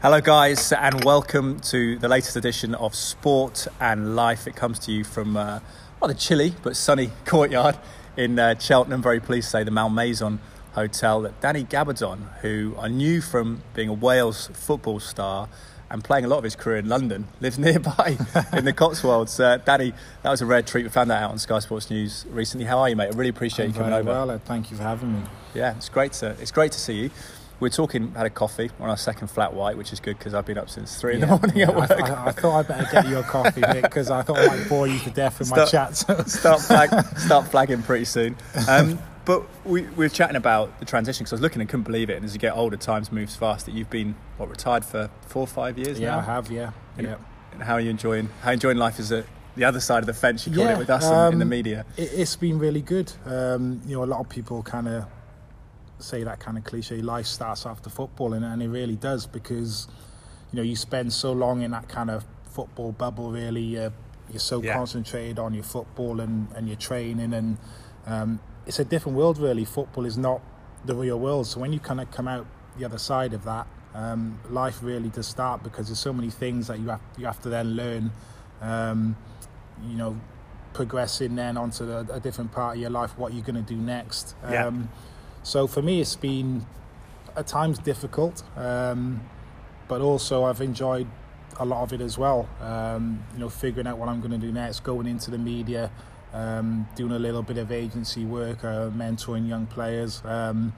Hello, guys, and welcome to the latest edition of Sport and Life. It comes to you from uh, rather chilly but sunny courtyard in uh, Cheltenham. Very pleased to say the Malmaison Hotel that Danny Gabbidon, who I knew from being a Wales football star and playing a lot of his career in London, lives nearby in the Cotswolds. Uh, Danny, that was a rare treat. We found that out on Sky Sports News recently. How are you, mate? I really appreciate I'm you coming over. Well, thank you for having me. Yeah, it's great to it's great to see you. We're talking, had a coffee on our second flat white, which is good because I've been up since three in the morning yeah, at work. I, I, I, thought I'd better get you a coffee, Nick, because I thought I might bore you to death with my Start- chat. start flag, start flagging pretty soon. Um, but we, we were chatting about the transition because I was looking and couldn't believe it. And as you get older, times moves fast. That you've been what retired for four or five years yeah, now. I have. Yeah, And- yeah. And how are you enjoying? How enjoying life is a the other side of the fence? You call Yeah, it with us in, in the um, media. It, it's been really good. Um, you know, a lot of people kind of say that kind of cliche life starts after football, and, and it really does because you know you spend so long in that kind of football bubble. Really, uh, you're so Yeah. concentrated on your football and, and your training, and um, it's a different world. Really, football is not the real world. So when you kind of come out the other side of that, um, life really does start because there's so many things that you have you have to then learn. Um, you know, progressing then onto the, a different part of your life, what you're going to do next. Yeah. So for me, it's been at times difficult, um, but also I've enjoyed a lot of it as well. Um, you know, figuring out what I'm going to do next, going into the media, um, doing a little bit of agency work, uh, mentoring young players. Um,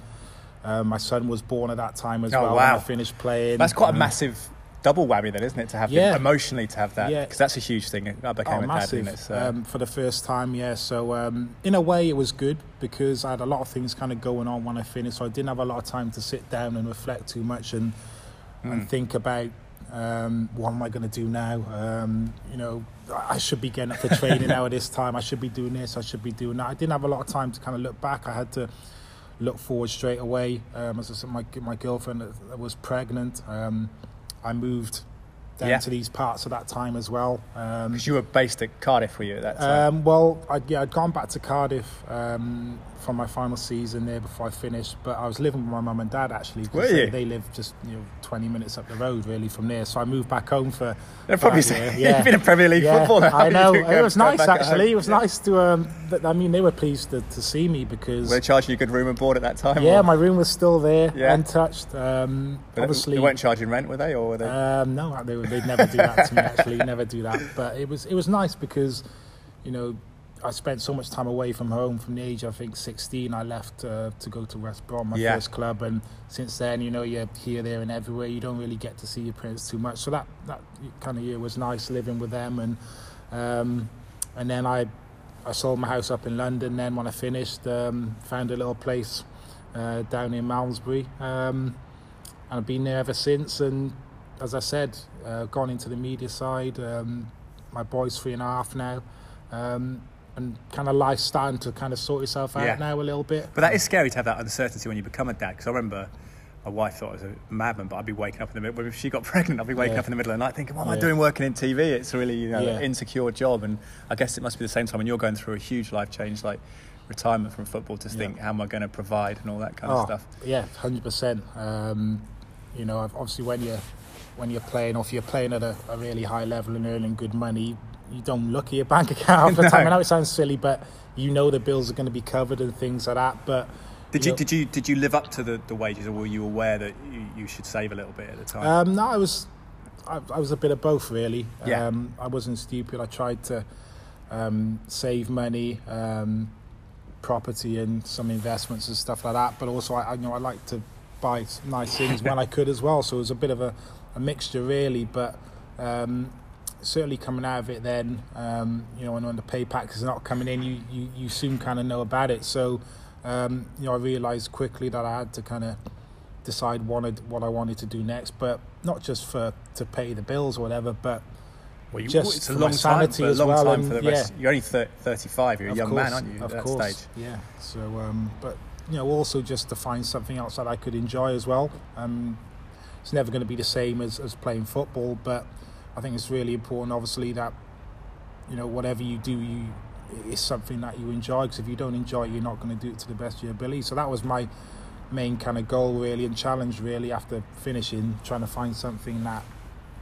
uh, my son was born at that time as Oh, well when wow. I finished playing. That's quite a Um, massive double whammy, then, isn't it? To have Yeah. emotionally to have that Yeah. because that's a huge thing. I became Oh, a dad, massive and it's uh, um, for the first time, yeah. So um, in a way, it was good because I had a lot of things kind of going on when I finished, so I didn't have a lot of time to sit down and reflect too much and Hmm. and think about um, what am I going to do now. Um, you know, I should be getting up for training now at this time. I should be doing this. I should be doing that. I didn't have a lot of time to kind of look back. I had to look forward straight away. Um, as I said, my my girlfriend was pregnant. Um, I moved down Yeah. to these parts at that time as well. Um, because you were based at Cardiff, were you at that time? um, well, I, yeah, I'd gone back to Cardiff um, for my final season there before I finished, but I was living with my mum and dad actually. Were they, you? They live just you know 20 minutes up the road really from there, so I moved back home for. They're probably saying year. you've been in Premier League Yeah, football now. I know. It go- was nice actually. It was Yeah. nice to. Um, th- I mean, they were pleased to, to see me because. Were they charging you good room and board at that time? yeah, or- my room was still there, Yeah. untouched. Um, But obviously, they weren't charging rent, were they, or were they? um, no, they, would- they'd never do that to me. Actually, never do that. But it was it was nice because, you know, I spent so much time away from home. From the age I think 16, I left uh, to go to West Brom, my Yeah. first club, and since then, you know, you're here, there, and everywhere. You don't really get to see your parents too much. So that that kind of year was nice living with them, and um, and then I I sold my house up in London. Then when I finished, um, found a little place uh, down in Malmesbury. Um, and I've been there ever since. And as I said, uh, gone into the media side. Um, my boy's three and a half now, um, and kind of life starting to kind of sort itself out Yeah. now a little bit. But that is scary to have that uncertainty when you become a dad. Because I remember my wife thought I was a madman, but I'd be waking up in the middle. If she got pregnant, I'd be waking Yeah. up in the middle of the night thinking, "What am I doing working in TV?" It's a really you know Yeah. insecure job, and I guess it must be the same time when you're going through a huge life change like retirement from football to think, "How am I going to provide?" and all that kind of Oh, stuff. Yeah, hundred percent. Um, you know, obviously when you're when you're playing, or if you're playing at a, a really high level and earning good money, you don't look at your bank account half the No. time. I know it sounds silly, but you know the bills are going to be covered and things like that. But Did you know- did you did you live up to the, the wages, or were you aware that you, you should save a little bit at the time? Um, no, I was, I, I was a bit of both really. Yeah. Um, I wasn't stupid. I tried to um, save money, um, property, and some investments and stuff like that. But also, I, I you know I like to buy nice things when I could as well. So it was a bit of a, a mixture really. But um, certainly coming out of it, then um, you know, and when the pay pack is not coming in, you you, you soon kind of know about it. So um, you know, I realised quickly that I had to kind of decide wanted what I wanted to do next, but not just for to pay the bills or whatever, but well, you, just it's a for long time, but a long well, time for the rest. yeah. You're only thir- 35. You're a of young course, man, aren't you? Of at course, that stage. yeah. So, um, but you know, also just to find something else that I could enjoy as well. Um, it's never going to be the same as, as playing football, but I think it's really important, obviously, that you know whatever you do, you it's something that you enjoy. Because if you don't enjoy it, you're not going to do it to the best of your ability. So that was my main kind of goal really and challenge really after finishing, trying to find something that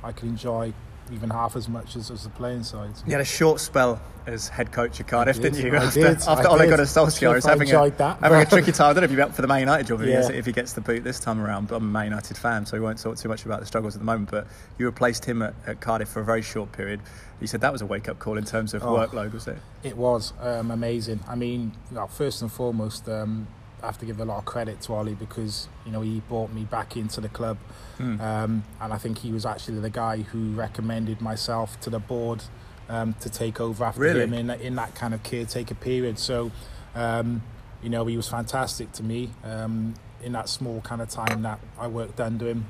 I could enjoy even half as much as, as the playing side. You had a short spell as head coach of Cardiff, did, didn't you? I after did, after I Ole did. Gunnar Solskjaer is having a, that, having a tricky time. I don't know if you're up for the Man United job if, he gets, Yeah. if he gets the boot this time around, but I'm a Man United fan, so we won't talk too much about the struggles at the moment. But you replaced him at, at Cardiff for a very short period. You said that was a wake up call in terms of Oh. workload, was it? It was um, amazing. I mean, you know, first and foremost, um, I have to give a lot of credit to Ole because you know he brought me back into the club, Hmm. um, and I think he was actually the guy who recommended myself to the board um, to take over after Really? him in in that kind of caretaker period. So, um, you know, he was fantastic to me um, in that small kind of time that I worked under him.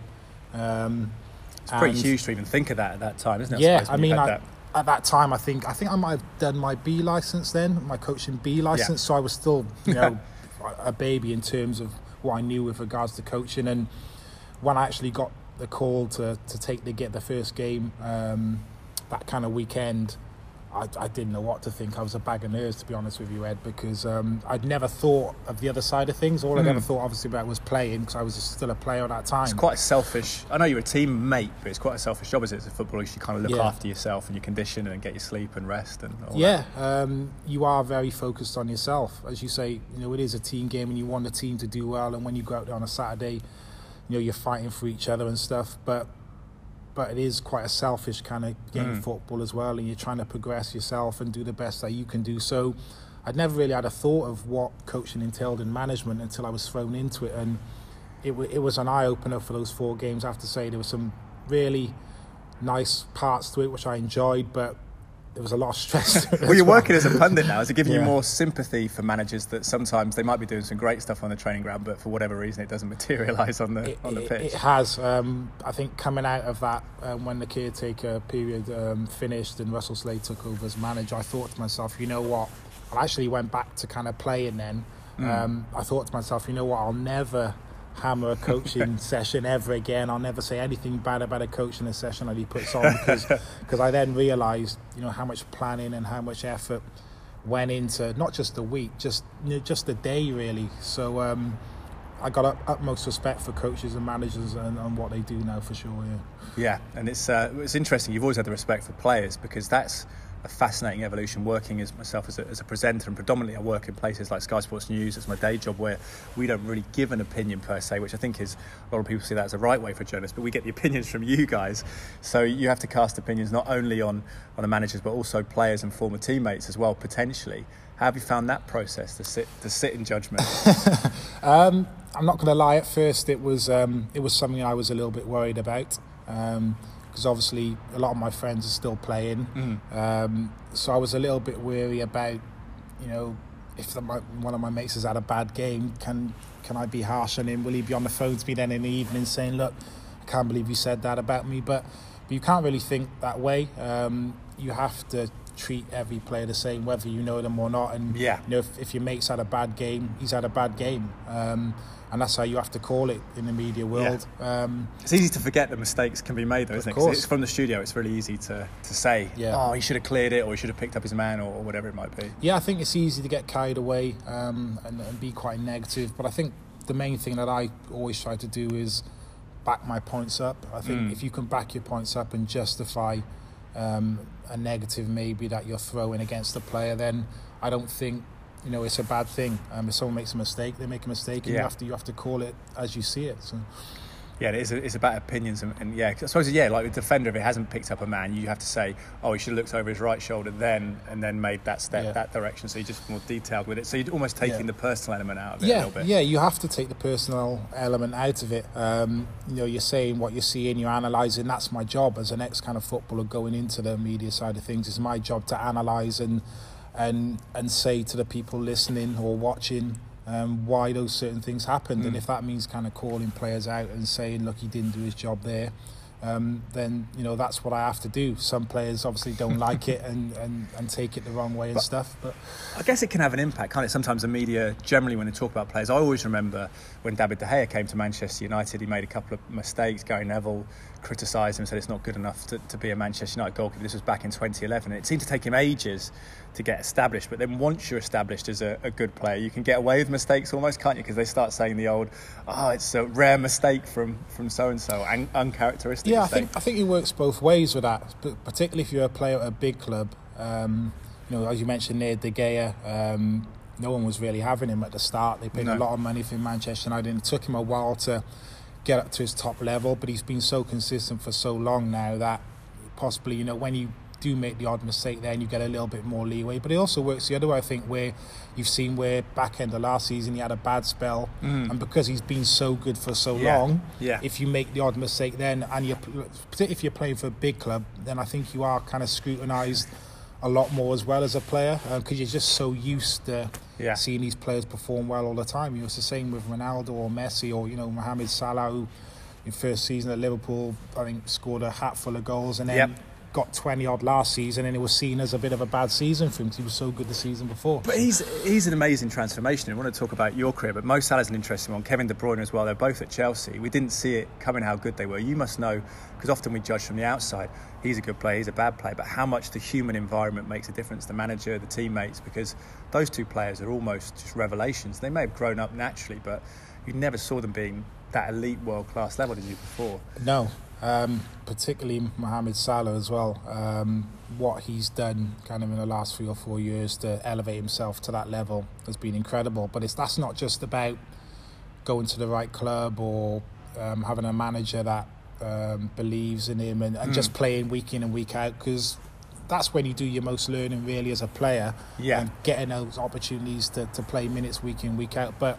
Um, It's pretty and- huge to even think of that at that time, isn't it? yeah, suppose, I mean, I, that. at that time, I think I think I might have done my B license then, my coaching B license. So I was still, you know, a baby in terms of what I knew with regards to coaching. And when I actually got the call to to take the get the first game, um, that kind of weekend. I, I didn't know what to think. I was a bag of nerves, to be honest with you, Ed, because um, I'd never thought of the other side of things. All I'd Mm. ever thought, obviously, about was playing because I was still a player at that time. It's quite selfish. I know you're a teammate, but it's quite a selfish job, is it? As a footballer, you should kind of look Yeah. after yourself and your condition and get your sleep and rest and. Yeah, um, you are very focused on yourself. As you say, you know, it is a team game and you want the team to do well. And when you go out there on a Saturday, you know, you're fighting for each other and stuff. But but it is quite a selfish kind of game Mm. football as well. And you're trying to progress yourself and do the best that you can do. So I'd never really had a thought of what coaching entailed in management until I was thrown into it. And it, wa it was an eye opener for those four games. I have to say, there were some really nice parts to it which I enjoyed, but there was a lot of stress. Well, you're working as a pundit now. Is it giving you more sympathy for managers that sometimes they might be doing some great stuff on the training ground, but for whatever reason it doesn't materialise on the It, on the it- pitch? it has. Um, I think coming out of that, um, when the caretaker period um, finished and Russell Slade took over as manager, I thought to myself, you know what? I actually went back to kind of playing then. Mm. Um, I thought to myself, you know what? I'll never hammer a coaching session ever again. I'll never say anything bad about a coaching session that he puts on because because I then realised, you know, how much planning and how much effort went into not just the week, just you know, just the day really. So. Um, I got up, utmost respect for coaches and managers and, and what they do now for sure. Yeah. Yeah, and it's uh, it's interesting. You've always had the respect for players because that's a fascinating evolution. Working as myself as a, as a presenter, and predominantly I work in places like Sky Sports News. It's my day job where we don't really give an opinion per se, which I think is a lot of people see that as a right way for journalists. But we get the opinions from you guys, so you have to cast opinions not only on on the managers but also players and former teammates as well potentially. How have you found that process to sit to sit in judgment? Um, I'm not going to lie. At first, it was um, it was something I was a little bit worried about because obviously a lot of my friends are still playing. Mm. Um, so I was a little bit weary about, you know, if the, my, one of my mates has had a bad game, can can I be harsh on him? Will he be on the phone to me then in the evening saying, "Look, I can't believe you said that about me"? But, but you can't really think that way. Um, you have to treat every player the same, whether you know them or not. And Yeah. you know, if, if your mate's had a bad game, he's had a bad game. Um, and that's how you have to call it in the media world. Um, It's easy to forget that mistakes can be made, though, isn't it? it's from the studio. It's really easy to, to say, Yeah. "Oh, he should have cleared it," or "He should have picked up his man," or, or whatever it might be. yeah, I think it's easy to get carried away um, and, and be quite negative. But I think the main thing that I always try to do is back my points up. I think Mm. if you can back your points up and justify um, a negative maybe that you're throwing against the player, then I don't think you know it's a bad thing. Um, if someone makes a mistake, they make a mistake, and Yeah. you have to you have to call it as you see it. So. Yeah, it is. a, It's about opinions, and, and yeah, I suppose yeah, like the defender, if it hasn't picked up a man, you have to say, "Oh, he should have looked over his right shoulder then, and then made that step Yeah. that direction." So you're just more detailed with it. So you're almost taking Yeah. the personal element out of it a yeah, little bit. yeah, you have to take the personal element out of it. Um, you know, you're saying what you're seeing, you're analysing. That's my job as an ex kind of footballer going into the media side of things. It's my job to analyse and and and say to the people listening or watching um, why those certain things happened. And Mm. if that means kind of calling players out and saying, look, he didn't do his job there. um, then you know that's what I have to do. Some players obviously don't like it and, and, and take it the wrong way and But- stuff. But I guess it can have an impact, can't it? Sometimes the media, generally, when they talk about players, I always remember when David De Gea came to Manchester United, he made a couple of mistakes. Gary Neville criticised him, said it's not good enough to, to be a Manchester United goalkeeper. This was back in 2011. It seemed to take him ages to get established, but then once you're established as a, a good player, you can get away with mistakes almost, can't you? Because they start saying the old, oh, it's a rare mistake from from so and so, and uncharacteristic. yeah, I think I think it works both ways with that. But particularly if you're a player at a big club, um, you know, as you mentioned, there, De Gea. Um, no one was really having him at the start. They paid No. a lot of money for Manchester United. And it took him a while to get up to his top level, but he's been so consistent for so long now that possibly, you know, when you do make the odd mistake there and you get a little bit more leeway. But it also works the other way, I think, where you've seen where back end of last season he had a bad spell, and because he's been so good for so Mm. Yeah. long, Yeah. if you make the odd mistake then, and you're, particularly if you're playing for a big club, then I think you are kind of scrutinised a lot more as well as a player because you're just so used to Yeah. seeing these players perform well all the time. You know, it's the same with Ronaldo or Messi or you know Mohamed Salah, who in first season at Liverpool, I think scored a hatful of goals and then Yep. Got 20 odd last season, and it was seen as a bit of a bad season for him 'cause he was so good the season before. But he's he's an amazing transformation. I want to talk about your career, but Mo Salah's an interesting one. Kevin De Bruyne as well. They're both at Chelsea. We didn't see it coming how good they were. You must know because often we judge from the outside. He's a good player. He's a bad player. But how much the human environment makes a difference? The manager, the teammates, because those two players are almost just revelations. They may have grown up naturally, but you never saw them being that elite world class level, did you before? No, um, particularly Mohamed Salah as well. Um, what he's done kind of in the last three or four years to elevate himself to that level has been incredible. But it's that's not just about going to the right club or um, having a manager that um, believes in him and, and just playing week in and week out because that's when you do your most learning really as a player Yeah. and getting those opportunities to, to play minutes week in week out but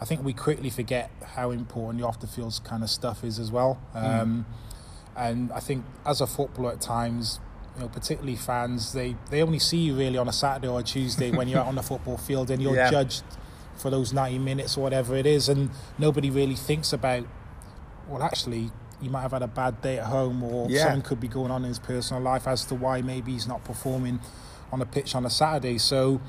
I think we quickly forget how important the off the field kind of stuff is as well um, and I think as a footballer at times you know particularly fans they, they only see you really on a Saturday or a Tuesday when you're out on the football field and you're Yeah. judged for those 90 minutes or whatever it is and nobody really thinks about well actually you might have had a bad day at home or Yeah. something could be going on in his personal life as to why maybe he's not performing on the pitch on a Saturday so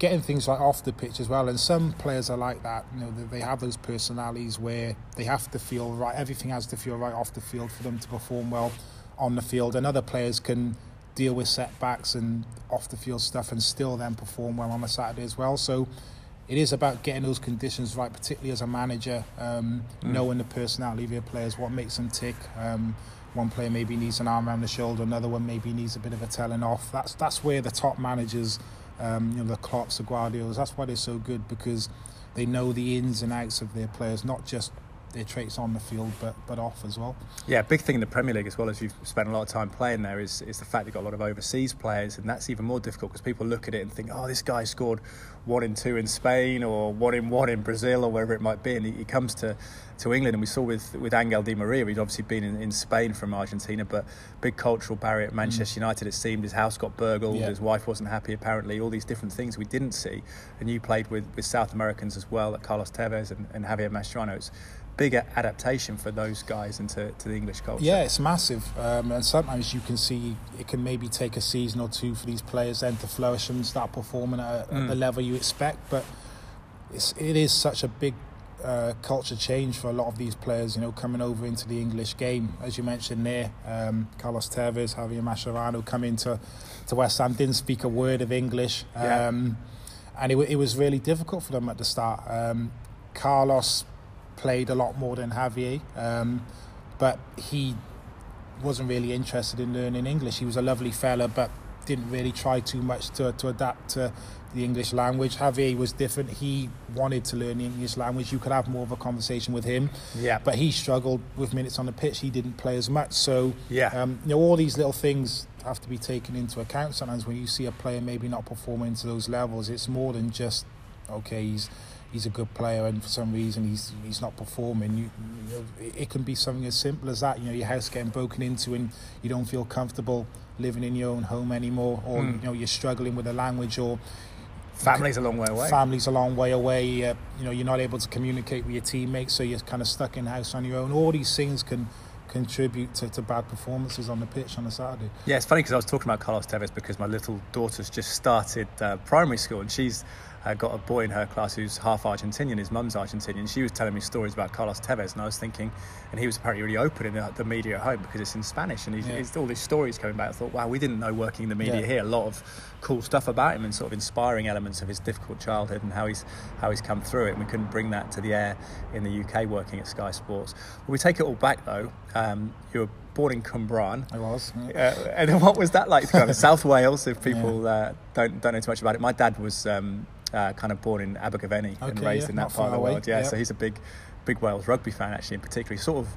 getting things like off the pitch as well and some players are like that you know they- they have those personalities where they have to feel right everything has to feel right off the field for them to perform well on the field and other players can deal with setbacks and off the field stuff and still then perform well on a Saturday as well so it is about getting those conditions right, particularly as a manager, um, knowing the personality of your players, what makes them tick. Um, one player maybe needs an arm around the shoulder, another one maybe needs a bit of a telling off. That's that's where the top managers, um, you know, the Klopps, the Guardiolas, that's why they're so good because they know the ins and outs of their players, not just their traits on the field, but but off as well. Yeah, big thing in the Premier League as well as you've spent a lot of time playing there is, is the fact you've got a lot of overseas players, and that's even more difficult because people look at it and think, oh, this guy scored one in two in Spain or one in one in Brazil or wherever it might be, and he, he comes to, to England, and we saw with with Angel Di Maria, he'd obviously been in, in Spain from Argentina, but big cultural barrier at Manchester United. It seemed his house got burgled, Yeah. his wife wasn't happy apparently, all these different things we didn't see, and you played with, with South Americans as well, like Carlos Tevez and, and Javier Mascherano. It's bigger adaptation for those guys into to the English culture. Yeah, it's massive, um, and sometimes you can see it can maybe take a season or two for these players then to flourish and start performing at, at the level you expect. But it's, it is such a big uh, culture change for a lot of these players, you know, coming over into the English game. As you mentioned there, um, Carlos Tevez, Javier Mascherano come into to West Ham, didn't speak a word of English. Yeah. Um, and it, it was really difficult for them at the start. Um, Carlos played a lot more than Javier, um, but he wasn't really interested in learning English. He was a lovely fella, but didn't really try too much to, to adapt to the English language. Javier was different. He wanted to learn the English language. You could have more of a conversation with him, Yeah. but he struggled with minutes on the pitch. He didn't play as much. So, Yeah. um, you know, all these little things have to be taken into account. Sometimes when you see a player maybe not performing to those levels, it's more than just okay. He's he's a good player, and for some reason he's he's not performing. You, you know, it, can be something as simple as that. You know, your house getting broken into, and you don't feel comfortable living in your own home anymore, or Mm. you know you're struggling with the language, or Family's a long way away. family's a long way away. Uh, you know, you're not able to communicate with your teammates, so you're kind of stuck in house on your own. All these things can contribute to, to bad performances on the pitch on a Saturday. Yeah, it's funny because I was talking about Carlos Tevez because my little daughter's just started uh, primary school and she's uh, got a boy in her class who's half Argentinian. His mum's Argentinian. She was telling me stories about Carlos Tevez, and I was thinking, and he was apparently really open in the, the media at home because it's in Spanish, and he's, Yeah. he's all these stories coming back. I thought, wow, we didn't know working in the media Yeah. here a lot of cool stuff about him and sort of inspiring elements of his difficult childhood and how he's how he's come through it. And we couldn't bring that to the air in the UK working at Sky Sports. we take it all back though. Um, you were born in Cwmbran. I was. Uh, and what was that like to go to South Wales? If people uh, don't don't know too much about it, my dad was um, uh, kind of born in Abergavenny and raised yeah, in that part of the away, world. Yeah, yeah. so he's a big, big Wales rugby fan actually. In particular, he sort of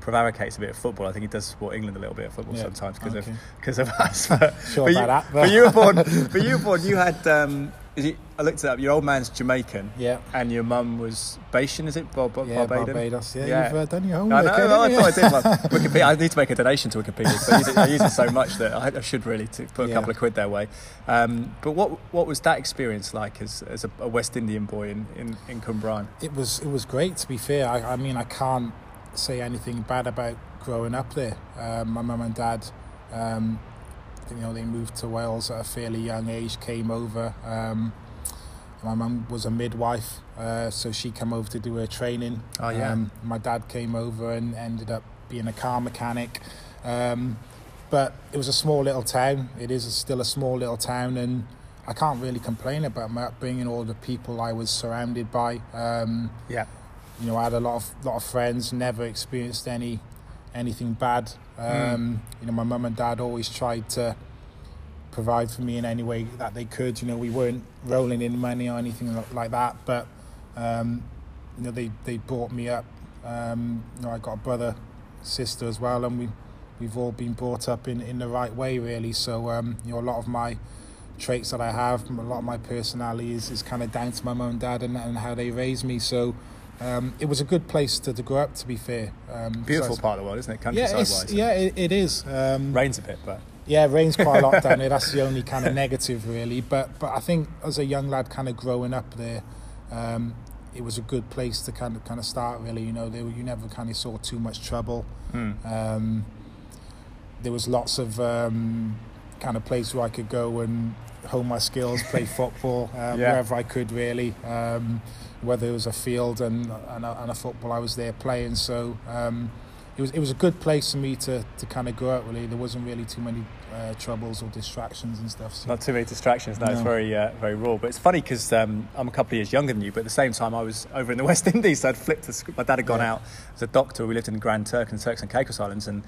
prevaricates a bit of football. I think he does support England a little bit of football Yeah, sometimes because okay. of because of us. But, Sure but you, that, but you were born. but you were born. You had. Um, is it, I looked it up. Your old man's Jamaican. Yeah. And your mum was Bajan, is it? Bar- Bar- Yeah, Barbadan? Barbados. Yeah, Yeah. you've uh, done your I homework. know, haven't I you? thought I did. Well, Wikipedia, I need to make a donation to Wikipedia. So I, use it, I use it so much that I, I should really to put a Yeah. couple of quid their way. Um, but what what was that experience like as, as a, a West Indian boy in, in, in Cwmbran? it was it was great to be fair. I, I mean, I can't say anything bad about growing up there. Um, my mum and dad, um, you know, they moved to Wales at a fairly young age. Came over. Um, my mum was a midwife, uh, so she came over to do her training. Oh, yeah. Um, my dad came over and ended up being a car mechanic. Um, but it was a small little town. It is still a small little town, and I can't really complain about my upbringing or the people I was surrounded by. Um, Yeah. you know, I had a lot of lot of friends. Never experienced any anything bad. Um, You know, my mum and dad always tried to provide for me in any way that they could. You know, we weren't rolling in money or anything like that, but um, you know, they they brought me up. Um, you know, I got a brother, sister as well, and we we've all been brought up in in the right way, really. So um, you know, a lot of my traits that I have, a lot of my personality is, is kind of down to my mum and dad and, and how they raised me. So um, it was a good place to, to grow up. To be fair, um, Beautiful so- part of the world, isn't it? Yeah, Countryside it's, wise. yeah, it, it is. Um, Rains a bit, but yeah, it rains quite a lot down there. That's the only kind of negative, really. But but I think as a young lad, kind of growing up there, um, it was a good place to kind of kind of start. Really, you know, there, you never kind of saw too much trouble. Um, there was lots of um, kind of place where I could go and hone my skills, play football um, Yeah. wherever I could, really. Um, whether it was a field and and a, and a football, I was there playing. So um, it was it was a good place for me to, to kind of go out. Really, there wasn't really too many uh, troubles or distractions and stuff. So. not too many distractions. No, it's very uh, very raw. But it's funny because um, I'm a couple of years younger than you, but at the same time I was over in the West Indies. So I'd flipped. Sc- my dad had gone Yeah. out as a doctor. We lived in Grand Turk and Turks and Caicos Islands, and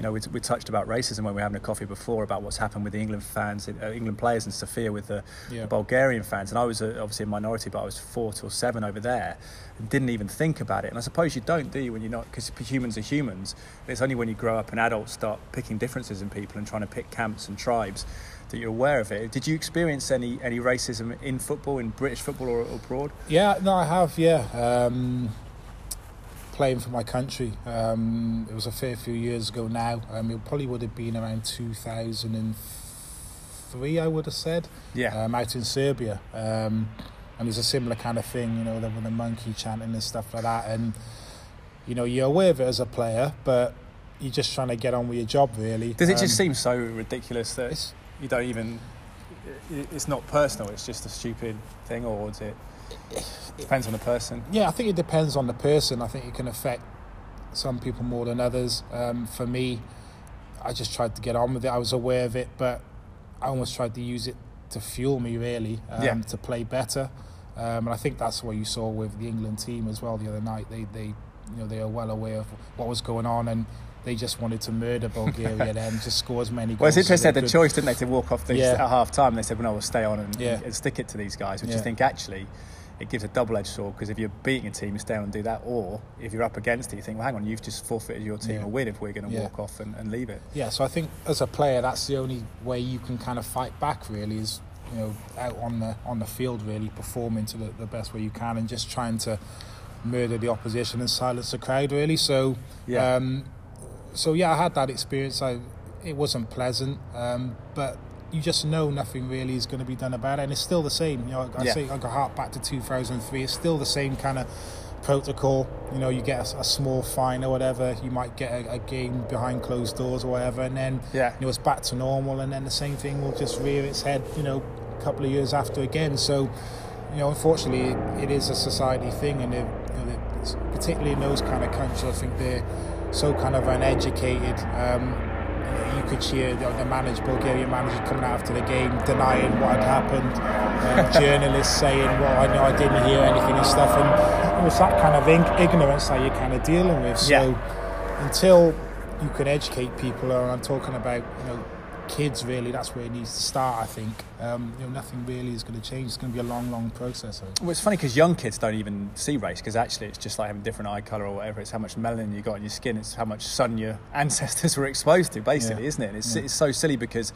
you know we, we touched about racism when we were having a coffee before about what's happened with the England fans, uh, England players in Sofia with the, Yeah. the Bulgarian fans. And I was uh, obviously a minority, but I was four till seven over there, and didn't even think about it. And I suppose you don't, do you, when you're not? Because humans are humans. It's only when you grow up and adults start picking differences in people and trying to pick camps and tribes that you're aware of it. Did you experience any any racism in football, in British football or abroad? Yeah, no, I have. Yeah, um, playing for my country. Um, it was a fair few years ago now. Um, it probably would have been around two thousand and three. I would have said. Yeah. Um, out in Serbia, um, and it was a similar kind of thing. You know, there with the monkey chanting and stuff like that. And you know, you're aware of it as a player, but you're just trying to get on with your job, really. Does it just Um, seem so ridiculous that it's- you don't even? It's not personal. It's just a stupid thing, or is it? Depends on the person. Yeah, I think it depends on the person. I think it can affect some people more than others. Um, for me, I just tried to get on with it. I was aware of it, but I almost tried to use it to fuel me, really, um, Yeah. to play better. Um, and I think that's what you saw with the England team as well the other night. They, they, you know, they are well aware of what was going on, and they just wanted to murder Bulgaria and just score as many goals. Well, it's interesting. They had the could. choice, didn't they, to walk off these Yeah. at half time. They said, "Well, no, we'll stay on and, Yeah. and stick it to these guys." Which I Yeah. think actually it gives a double-edged sword because if you're beating a team, you stay on and do that, or if you're up against it, you think, "Well, hang on, you've just forfeited your team Yeah. a win if we're going to Yeah. walk off and, and leave it." Yeah, so I think as a player, that's the only way you can kind of fight back. Really, is you know out on the on the field, really performing to the, the best way you can, and just trying to murder the opposition and silence the crowd. Really, so Yeah. um, so yeah, I had that experience. I it wasn't pleasant, um, but you just know nothing really is going to be done about it, and it's still the same. You know, I Yeah. say I go heart back to 2003. It's still the same kind of protocol. You know, you get a, a small fine or whatever. You might get a, a, game behind closed doors or whatever, and then yeah. you know it's back to normal. And then the same thing will just rear its head. You know, a couple of years after again. So, you know, unfortunately, it, it is a society thing, and it, you know, particularly in those kind of countries, I think they're so kind of uneducated. Um, could cheer the, the manager, Bulgarian manager, coming out after the game, denying what had happened. Um, journalists saying, "Well, I know I didn't hear anything and stuff," and it was that kind of ignorance that you're kind of dealing with. So yeah. until you can educate people, and I'm talking about you know kids really that's where it needs to start I think. Um, you know nothing really is going to change. It's going to be a long long process well it's funny because young kids don't even see race because actually it's just like having different eye colour or whatever. It's how much melanin you got in your skin. It's how much sun your ancestors were exposed to basically yeah. isn't it? And it's, yeah. it's so silly because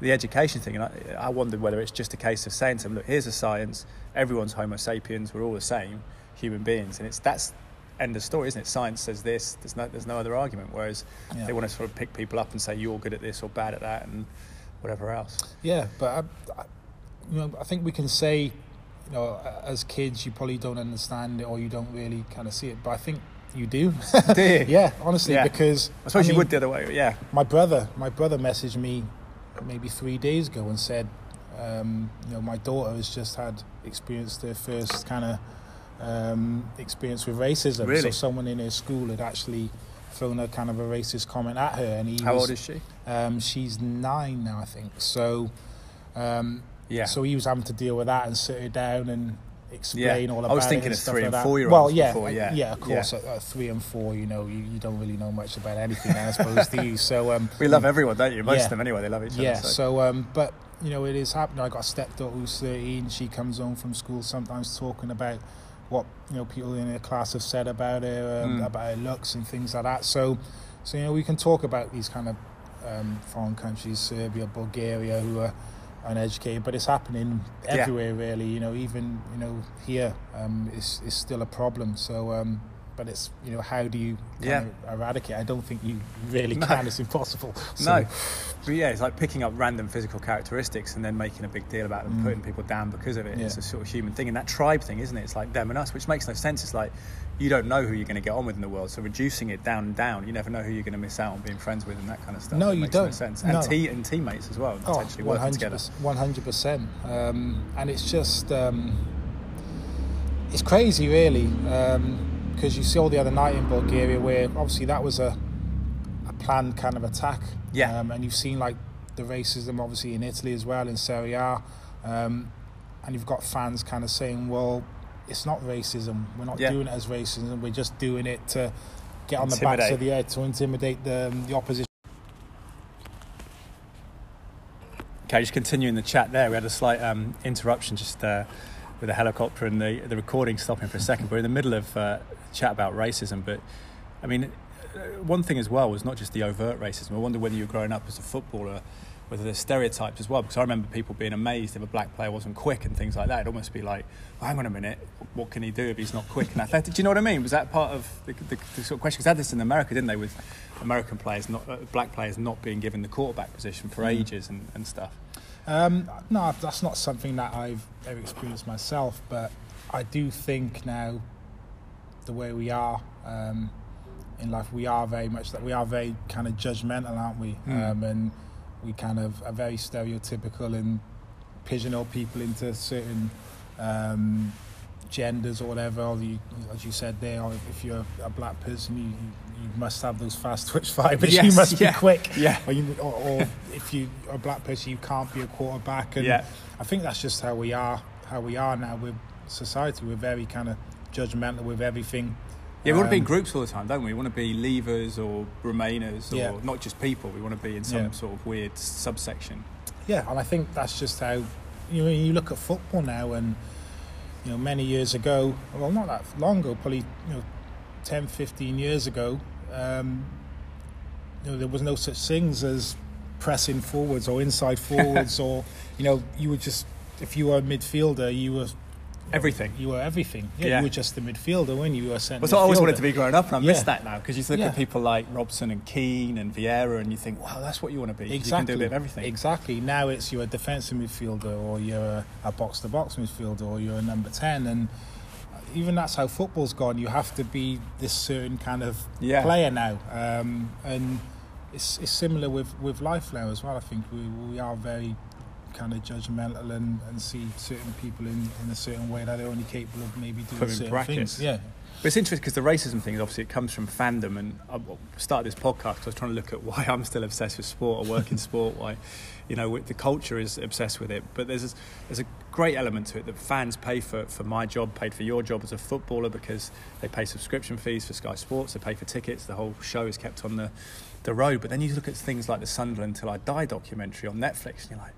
the education thing and I, I wondered whether it's just a case of saying to them look here's a science. Everyone's homo sapiens. We're all the same human beings. And it's that's end of story, isn't it? Science says this. There's no there's no other argument. Whereas yeah. they want to sort of pick people up and say you're good at this or bad at that and whatever else. Yeah, but I, I, you know, I think we can say, you know, as kids you probably don't understand it or you don't really kind of see it, but I think you do. do you? yeah, honestly, yeah. because I suppose I mean, you would the other way. Yeah. My brother, my brother messaged me maybe three days ago and said, um, you know, my daughter has just had experienced her first kind of um, experience with racism. Really? So someone in her school had actually thrown a kind of a racist comment at her, and he How was, old is she? Um, she's nine now, I think. So, um, yeah. So he was having to deal with that and sit her down and explain yeah. all about it. I was thinking of three like and that. four year olds. Well, yeah, before, yeah, yeah, of course. Yeah. At, at three and four, you know, you, you don't really know much about anything, I suppose, do you? So um, we love everyone, don't you? Most yeah. of them, anyway. They love each other. Yeah. So, so um, but you know, it is happening. I got a stepdaughter who's thirteen. She comes home from school sometimes talking about what you know people in her class have said about her, um, Mm. about her looks and things like that. So, so you know, we can talk about these kind of um, foreign countries, Serbia, Bulgaria, who are uneducated, but it's happening Yeah. everywhere, really. You know, even you know here, um, is is still a problem. So. Um, but it's you know how do you Yeah. eradicate? I don't think you really No. can. It's impossible. So, no, but yeah, it's like picking up random physical characteristics and then making a big deal about them, Mm. putting people down because of it. Yeah. It's a sort of human thing, and that tribe thing, isn't it? It's like them and us, which makes no sense. It's like you don't know who you're going to get on with in the world, so reducing it down and down, you never know who you're going to miss out on being friends with and that kind of stuff. No, It you makes don't. sense. No. And, te- and teammates as well, Oh, potentially working together. One hundred percent. Um, and it's just um, it's crazy, really, because you saw the other night in Bulgaria where obviously that was a a planned kind of attack. Yeah. Um, and you've seen like the racism, obviously in Italy as well in Serie A, um, and you've got fans kind of saying, "Well, it's not racism. We're not Yeah. doing it as racism. We're just doing it to." Get on the backs of the air to intimidate the, the opposition. Okay, just continuing the chat there. We had a slight um, interruption just uh, with the helicopter and the, the recording stopping for a second. We're in the middle of uh, chat about racism, but I mean, uh, one thing as well was not just the overt racism. I wonder whether you were growing up as a footballer, whether there's stereotypes as well. Because I remember people being amazed if a black player wasn't quick and things like that. It'd almost be like, well, hang on a minute, what can he do if he's not quick and athletic? Do you know what I mean? Was that part of the, the, the sort of question? Because they had this in America, didn't they, with American players, not uh, black players not being given the quarterback position for Mm. ages and, and stuff. Um, no, that's not something that I've ever experienced myself, but I do think now the way we are um, in life, we are very much that we are very kind of judgmental, aren't we? Mm. Um, and we kind of are very stereotypical and pigeonhole people into certain um, genders or whatever. Or you, as you said there, or if you're a black person, you, you, you must have those fast twitch fibers. you must yeah. be quick. Yeah. Or, you, or, or if you are a black person, you can't be a quarterback. And Yeah. I think that's just how we are. How we are now with society. We're very kind of judgmental with everything. Yeah, we want to be in Um, groups all the time, don't we? We want to be leavers or remainers or Yeah. not just people. We want to be in some Yeah. sort of weird subsection. Yeah, and I think that's just how you know. You look at football now, and you know, many years ago, well, not that long ago, probably you know, 10, 15 years ago, um, you know, there was no such things as pressing forwards or inside forwards, or you know, you were just if you were a midfielder, you were Everything. you were everything. Yeah, Yeah. you were just a midfielder when you were a centre. That's what I always wanted to be growing up, and I miss that now because you look Yeah. at people like Robson and Keane and Vieira, and you think, wow, that's what you want to be. Exactly. You can do a bit of everything. Exactly. Now it's you're a defensive midfielder, or you're a, a box-to-box midfielder, or you're a number ten, and even that's how football's gone. You have to be this certain kind of Yeah. player now, um, and it's it's similar with with life now as well. I think we we are very kind of judgmental and, and see certain people in, in a certain way that they're only capable of maybe doing Put in certain brackets. things. Yeah, But it's interesting because the racism thing, obviously, it comes from fandom. And uh, I started this podcast because I was trying to look at why I'm still obsessed with sport or work in sport, why, you know, the culture is obsessed with it. But there's a, there's a great element to it that fans pay for, for my job, paid for your job as a footballer because they pay subscription fees for Sky Sports, they pay for tickets, the whole show is kept on the, the road. But then you look at things like the Sunderland Till I Die documentary on Netflix and you're like,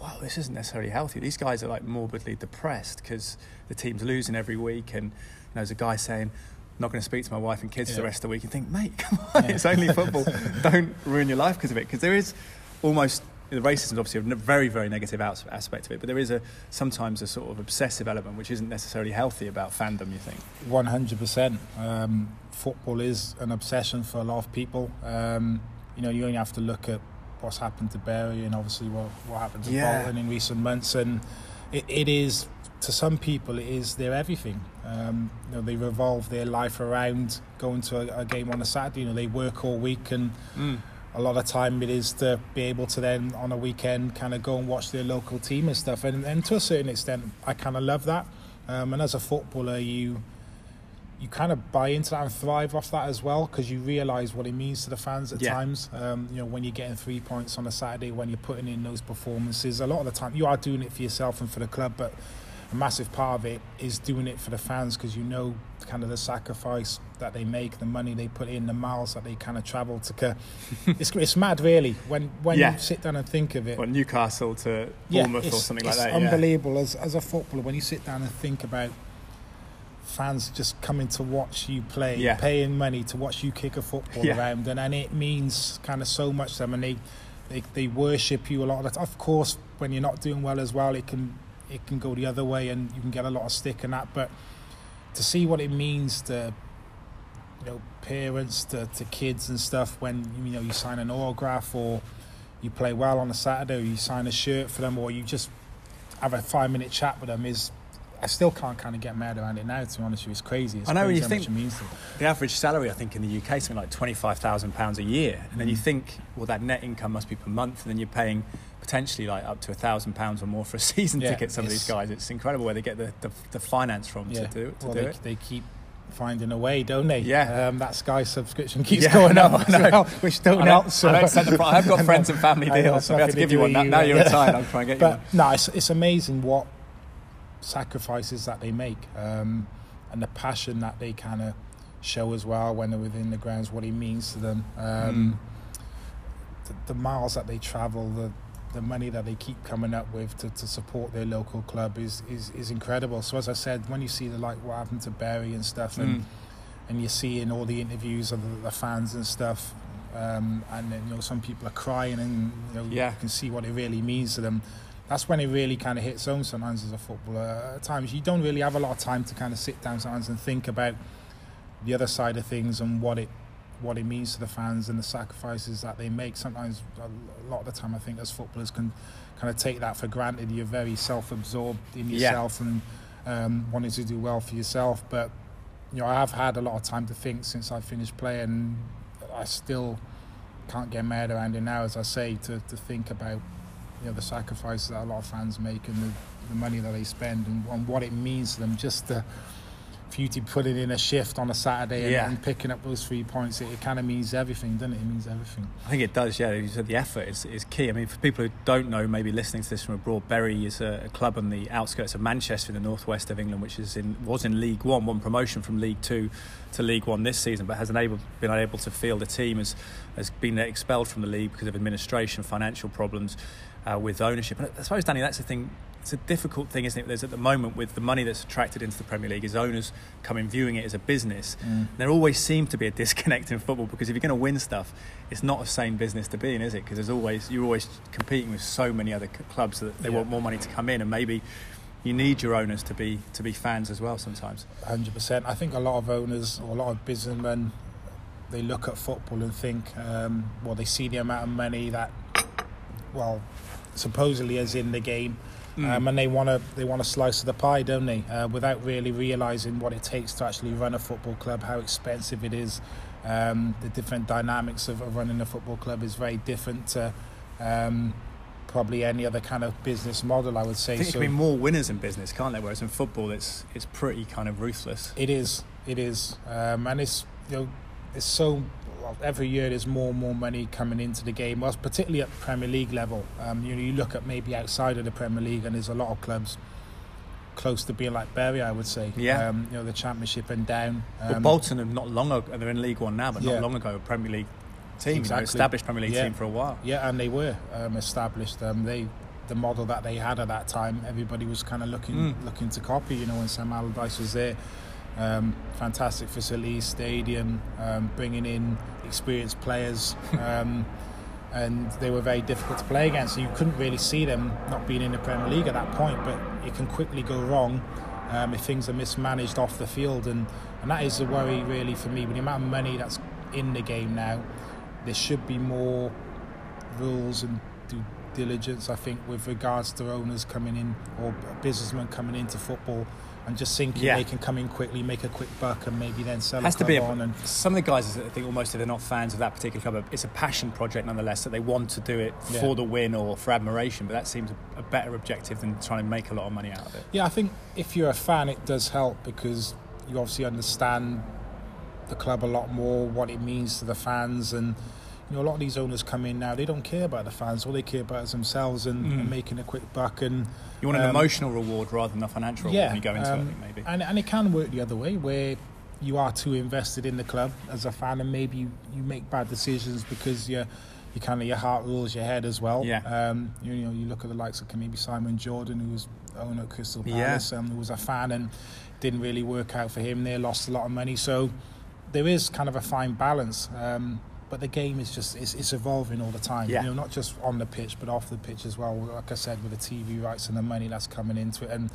wow, this isn't necessarily healthy. These guys are like morbidly depressed because the team's losing every week. And you know, there's a guy saying, I'm not going to speak to my wife and kids for the rest of the week and think, mate, come on, it's only football. Don't ruin your life because of it. Because there is almost, the racism is obviously a very, very negative aspect of it, but there is a sometimes a sort of obsessive element which isn't necessarily healthy about fandom, you think? one hundred percent. Um, Football is an obsession for a lot of people. Um, you know, you only have to look at what's happened to Bury and obviously what what happened to Yeah. Bolton in recent months, and it, it is to some people it is their everything. Um, you know, they revolve their life around going to a, a game on a Saturday. You know, they work all week and. A lot of time it is to be able to then on a weekend kind of go and watch their local team and stuff, and, and to a certain extent, I kind of love that. Um, and as a footballer, you you kind of buy into that and thrive off that as well because you realise what it means to the fans at Yeah. times. Um, you know, when you're getting three points on a Saturday, when you're putting in those performances, a lot of the time you are doing it for yourself and for the club, but a massive part of it is doing it for the fans because you know kind of the sacrifice that they make, the money they put in, the miles that they kind of travel to. it's, it's mad, really, when when Yeah. you sit down and think of it. Well, Newcastle to Bournemouth or it's- something like it's that. yeah. unbelievable as, as a footballer when you sit down and think about fans just coming to watch you play, Yeah. paying money to watch you kick a football Yeah. around, and, and it means kind of so much to them, and they, they they worship you a lot of the. Of course, when you're not doing well as well, it can it can go the other way, and you can get a lot of stick and that. But to see what it means to you know parents to, to kids and stuff when you know you sign an autograph or you play well on a Saturday or you sign a shirt for them or you just have a five minute chat with them is I still can't kind of get mad around it now to be honest with you it's crazy it's I know, when you think- means the average salary, I think, in the UK is something like twenty-five thousand pounds a year, and then you Mm. think, well, that net income must be per month, and then you're paying potentially like up to a thousand pounds or more for a season Yeah, ticket. Some of these guys, it's incredible where they get the, the, the finance from yeah to do, to well do they, it. they keep finding a way don't they Yeah. um, that Sky subscription keeps Yeah, going I up well, which don't I help so I don't set the pri- I've got friends and family deals, so we have to give you one. Now, now you, you're yeah. retired, I'll try and get you but one. no, it's, it's amazing what sacrifices that they make um, and the passion that they kind of show as well when they're within the grounds, what it means to them. Um, the, the miles that they travel, the the money that they keep coming up with to, to support their local club is, is, is incredible. So as I said, when you see the like what happened to Bury and stuff, and Mm. and you see in all the interviews of the, the fans and stuff, um, and then, you know some people are crying, and you know Yeah. you can see what it really means to them. That's when it really kind of hits home sometimes as a footballer. At times you don't really have a lot of time to kind of sit down sometimes and think about the other side of things and what it what it means to the fans and the sacrifices that they make. Sometimes a lot of the time I think as footballers can kind of take that for granted. You're very self-absorbed in Yeah. yourself and um, wanting to do well for yourself, but you know, I have had a lot of time to think since I finished playing. I still can't get mad around it now, as I say, to, to think about you know the sacrifices that a lot of fans make and the, the money that they spend and, and what it means to them. Just to, for you to put it in a shift on a Saturday and, Yeah. and picking up those three points, it, it kind of means everything, doesn't it? It means everything. I think it does, yeah. You said the effort is, is key. I mean, for people who don't know, maybe listening to this from abroad, Bury is a, a club on the outskirts of Manchester in the northwest of England, which is in was in League One, one promotion from League Two to League One this season, but has enabled, been able to field a team has has been expelled from the league because of administration, financial problems uh, with ownership. And I suppose, Danny, that's the thing. It's a difficult thing, isn't it? There's at the moment with the money that's attracted into the Premier League, is owners coming viewing it as a business. There always seems to be a disconnect in football because if you're going to win stuff, it's not a sane business to be in, is it? Because there's always you're always competing with so many other c- clubs that they Yeah. want more money to come in, and maybe you need your owners to be to be fans as well sometimes. Hundred percent. I think a lot of owners or a lot of businessmen they look at football and think, um, well, they see the amount of money that, well, supposedly as in the game. Mm. Um, and they want to they want a slice of the pie, don't they? Uh, without really realizing what it takes to actually run a football club, how expensive it is, um, the different dynamics of, of running a football club is very different to um, probably any other kind of business model. I would say. I think so there can be more winners in business, can't there? Whereas in football, it's it's pretty kind of ruthless. It is. It is, um, and it's you know, it's so. Well, every year there's more and more money coming into the game, well, particularly at the Premier League level. Um, you know, you look at maybe outside of the Premier League, and there's a lot of clubs close to being like Bury, I would say. Yeah. Um, you know, the Championship and down. Um, Bolton have not long ago, they're in League One now, but Yeah. not long ago, a Premier League team, you know, Exactly. established Premier League Yeah. team for a while. Yeah, and they were um, established. Um, they the model that they had at that time, everybody was kind of looking Mm. looking to copy. You know, when Sam Allardyce was there, um, fantastic facilities, stadium, um, bringing in experienced players. Um, and they were very difficult to play against. So you couldn't really see them not being in the Premier League at that point. But it can quickly go wrong um, if things are mismanaged off the field, and and that is a worry really for me. With the amount of money that's in the game now, there should be more rules and due diligence. I think with regards to owners coming in or businessmen coming into football. And just thinking Yeah. they can come in quickly, make a quick buck, and maybe then sell has to be a, on. And some of the guys. I think almost if they're not fans of that particular club, it's a passion project nonetheless. That they want to do it Yeah. for the win or for admiration. But that seems a, a better objective than trying to make a lot of money out of it. Yeah, I think if you're a fan, it does help because you obviously understand the club a lot more, what it means to the fans, and you know a lot of these owners come in now. They don't care about the fans; all they care about is themselves and, Mm. and making a quick buck. And You want an Um, emotional reward rather than a financial yeah, reward when you go into um, it. Think, maybe. and and it can work the other way where you are too invested in the club as a fan, and maybe you, you make bad decisions because you you kind of your heart rules your head as well. Yeah. Um, you, know, you look at the likes of maybe Simon Jordan, who was owner at Crystal Yeah. Palace, um, who was a fan and didn't really work out for him. They lost a lot of money, so there is kind of a fine balance. Um, but the game is just it's, it's evolving all the time. Yeah. You know, not just on the pitch, but off the pitch as well. Like I said, with the TV rights and the money that's coming into it, and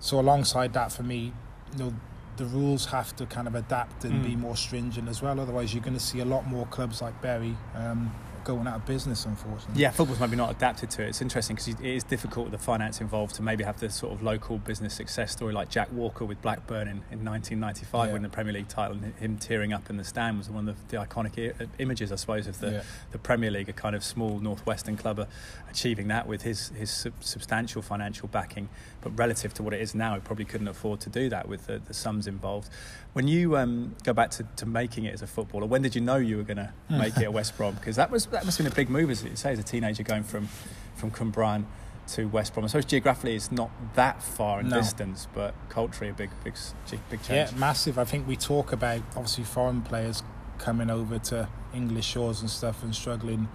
so alongside that, for me, you know, the rules have to kind of adapt and Mm. be more stringent as well. Otherwise, you're going to see a lot more clubs like Bury um, going out of business, unfortunately. Yeah, football's maybe not adapted to it. It's interesting because it is difficult with the finance involved to maybe have this sort of local business success story like Jack Walker with Blackburn in, in 1995 Yeah. winning the Premier League title and him tearing up in the stand was one of the, the iconic I- images, I suppose, of the, Yeah. the Premier League, a kind of small northwestern club uh, achieving that with his, his sub- substantial financial backing. But relative to what it is now, he probably couldn't afford to do that with the, the sums involved. When you um, go back to, to making it as a footballer, when did you know you were going to make it at West Brom? Because that was that must have been a big move, as you say, as a teenager going from from Cwmbran to West Brom. I suppose geographically it's not that far in No. distance, but culturally a big big big change. Yeah, massive. I think we talk about obviously foreign players coming over to English shores and stuff and struggling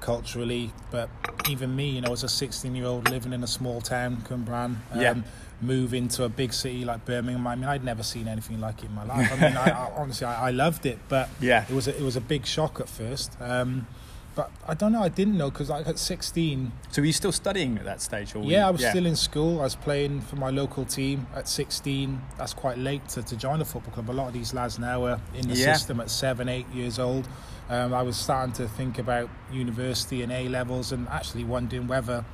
culturally. But even me, you know, as a 16 year old living in a small town, Cwmbran, um, Yeah. Move into a big city like Birmingham. I mean, I'd never seen anything like it in my life. I mean, I, I, honestly, I, I loved it, but Yeah. it was a, it was a big shock at first. Um, but I don't know. I didn't know because like at 16, So were you still studying at that stage? Or yeah, you- I was still in school. I was playing for my local team at 16. That's quite late to, to join a football club. A lot of these lads now are in the Yeah. system at seven, eight years old. Um, I was starting to think about university and A levels and actually wondering whether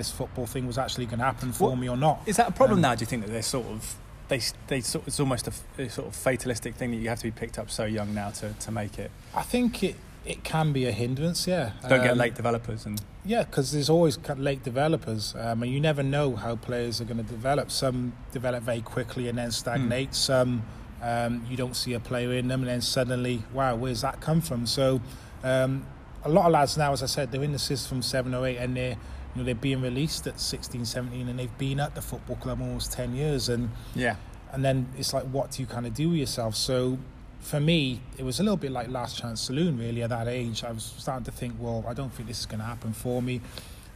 this football thing was actually going to happen for me or not. Is that a problem Um, now? Do you think that they're sort of they they sort it's almost a sort of fatalistic thing that you have to be picked up so young now to, to make it. I think it, it can be a hindrance, yeah. Don't get Um, late developers and Yeah, because there's always late developers, um, and you never know how players are going to develop. Some develop very quickly and then stagnate. Some um, you don't see a player in them, and then suddenly, wow, where's that come from? So, um, a lot of lads now, as I said, they're in the system from seven or eight, and they're you know they're being released at 16, 17, and they've been at the football club almost ten years, and yeah. and then it's like, what do you kind of do with yourself? So for me, it was a little bit like Last Chance Saloon, really, at that age. I was starting to think, well, I don't think this is going to happen for me.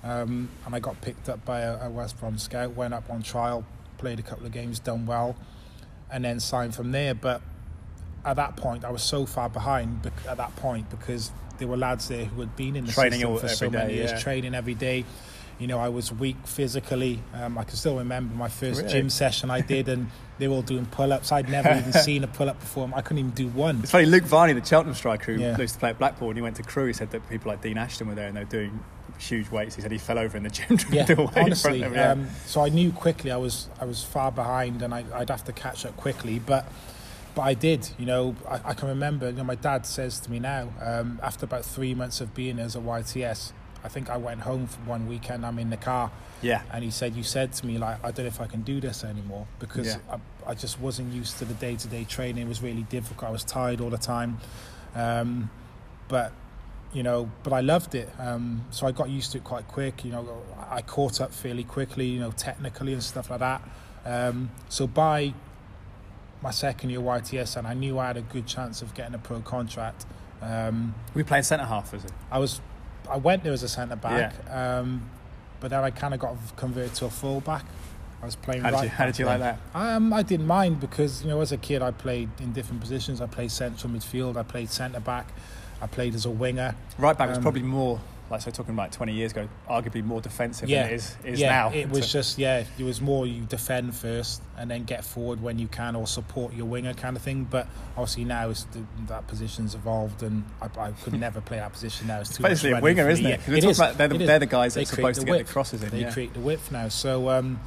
Um, and I got picked up by a, a West Brom scout, went up on trial, played a couple of games, done well, and then signed from there. But at that point, I was so far behind at that point because there were lads there who had been in the Training system for so many day, years, yeah. training every day. You know, I was weak physically. Um, I can still remember my first Really? gym session I did, and they were all doing pull-ups. I'd never even seen a pull-up before. I couldn't even do one. It's funny, Luke Varney, the Cheltenham striker who Yeah. used to play at Blackpool, and he went to Crewe, he said that people like Dean Ashton were there and they were doing huge weights. He said he fell over in the gym Yeah, to do a weight in honestly. Yeah. Um, so I knew quickly I was I was far behind, and I, I'd have to catch up quickly. But but I did. You know, I, I can remember. You know, my dad says to me now, um, after about three months of being as a YTS, I think I went home for one weekend. I'm in the car, yeah. and he said, "You said to me like I don't know if I can do this anymore because Yeah. I, I just wasn't used to the day to day training. It was really difficult. I was tired all the time, um, but you know, but I loved it. Um, so I got used to it quite quick. You know, I caught up fairly quickly. You know, technically and stuff like that. Um, so by my second year YTS, and I knew I had a good chance of getting a pro contract. Um, We playing centre half, was it? I was, I went there as a centre back, um, but then I kind of got converted to a full back. I was playing How did right you How did you like that? Um, I didn't mind because you know as a kid I played in different positions. I played central midfield. I played centre back. I played as a winger. Right back was Um, probably more, like so talking about 20 years ago, arguably more defensive Yeah, than it is, is yeah, now. it was So- just yeah. It was more you defend first and then get forward when you can or support your winger kind of thing. But obviously now it's the, that position's evolved and I, I could never play that position now. It's too basically a winger, isn't me. Yeah, we're it talking is, about- they're the- it they're the guys that are supposed to get the crosses in, They yeah. create the width now. So um,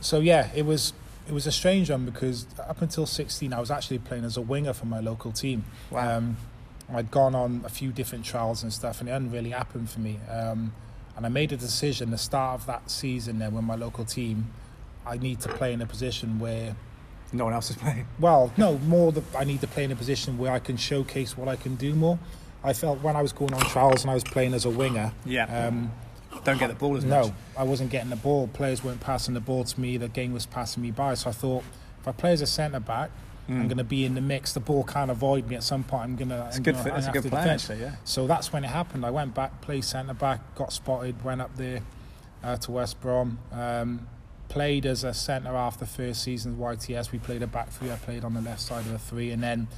so yeah, it was it was a strange one because up until 16 I was actually playing as a winger for my local team. Wow. Um, I'd gone on a few different trials and stuff, and it hadn't really happened for me. Um, and I made a decision the start of that season then with my local team. I need to play in a position where, no one else is playing. well, no, more that I need to play in a position where I can showcase what I can do more. I felt when I was going on trials and I was playing as a winger, Yeah. um, Don't get the ball as much. no, I wasn't getting the ball. Players weren't passing the ball to me. The game was passing me by. So I thought, if I play as a centre back, I'm Mm. going to be in the mix. The ball can't avoid me at some point. I'm going to. It's good. For, that's a good plan, actually. Yeah. So that's when it happened. I went back, played centre back, got spotted, went up there uh, to West Brom. Um, played as a centre half the first season of YTS. We played a back three. I played on the left side of the three, and then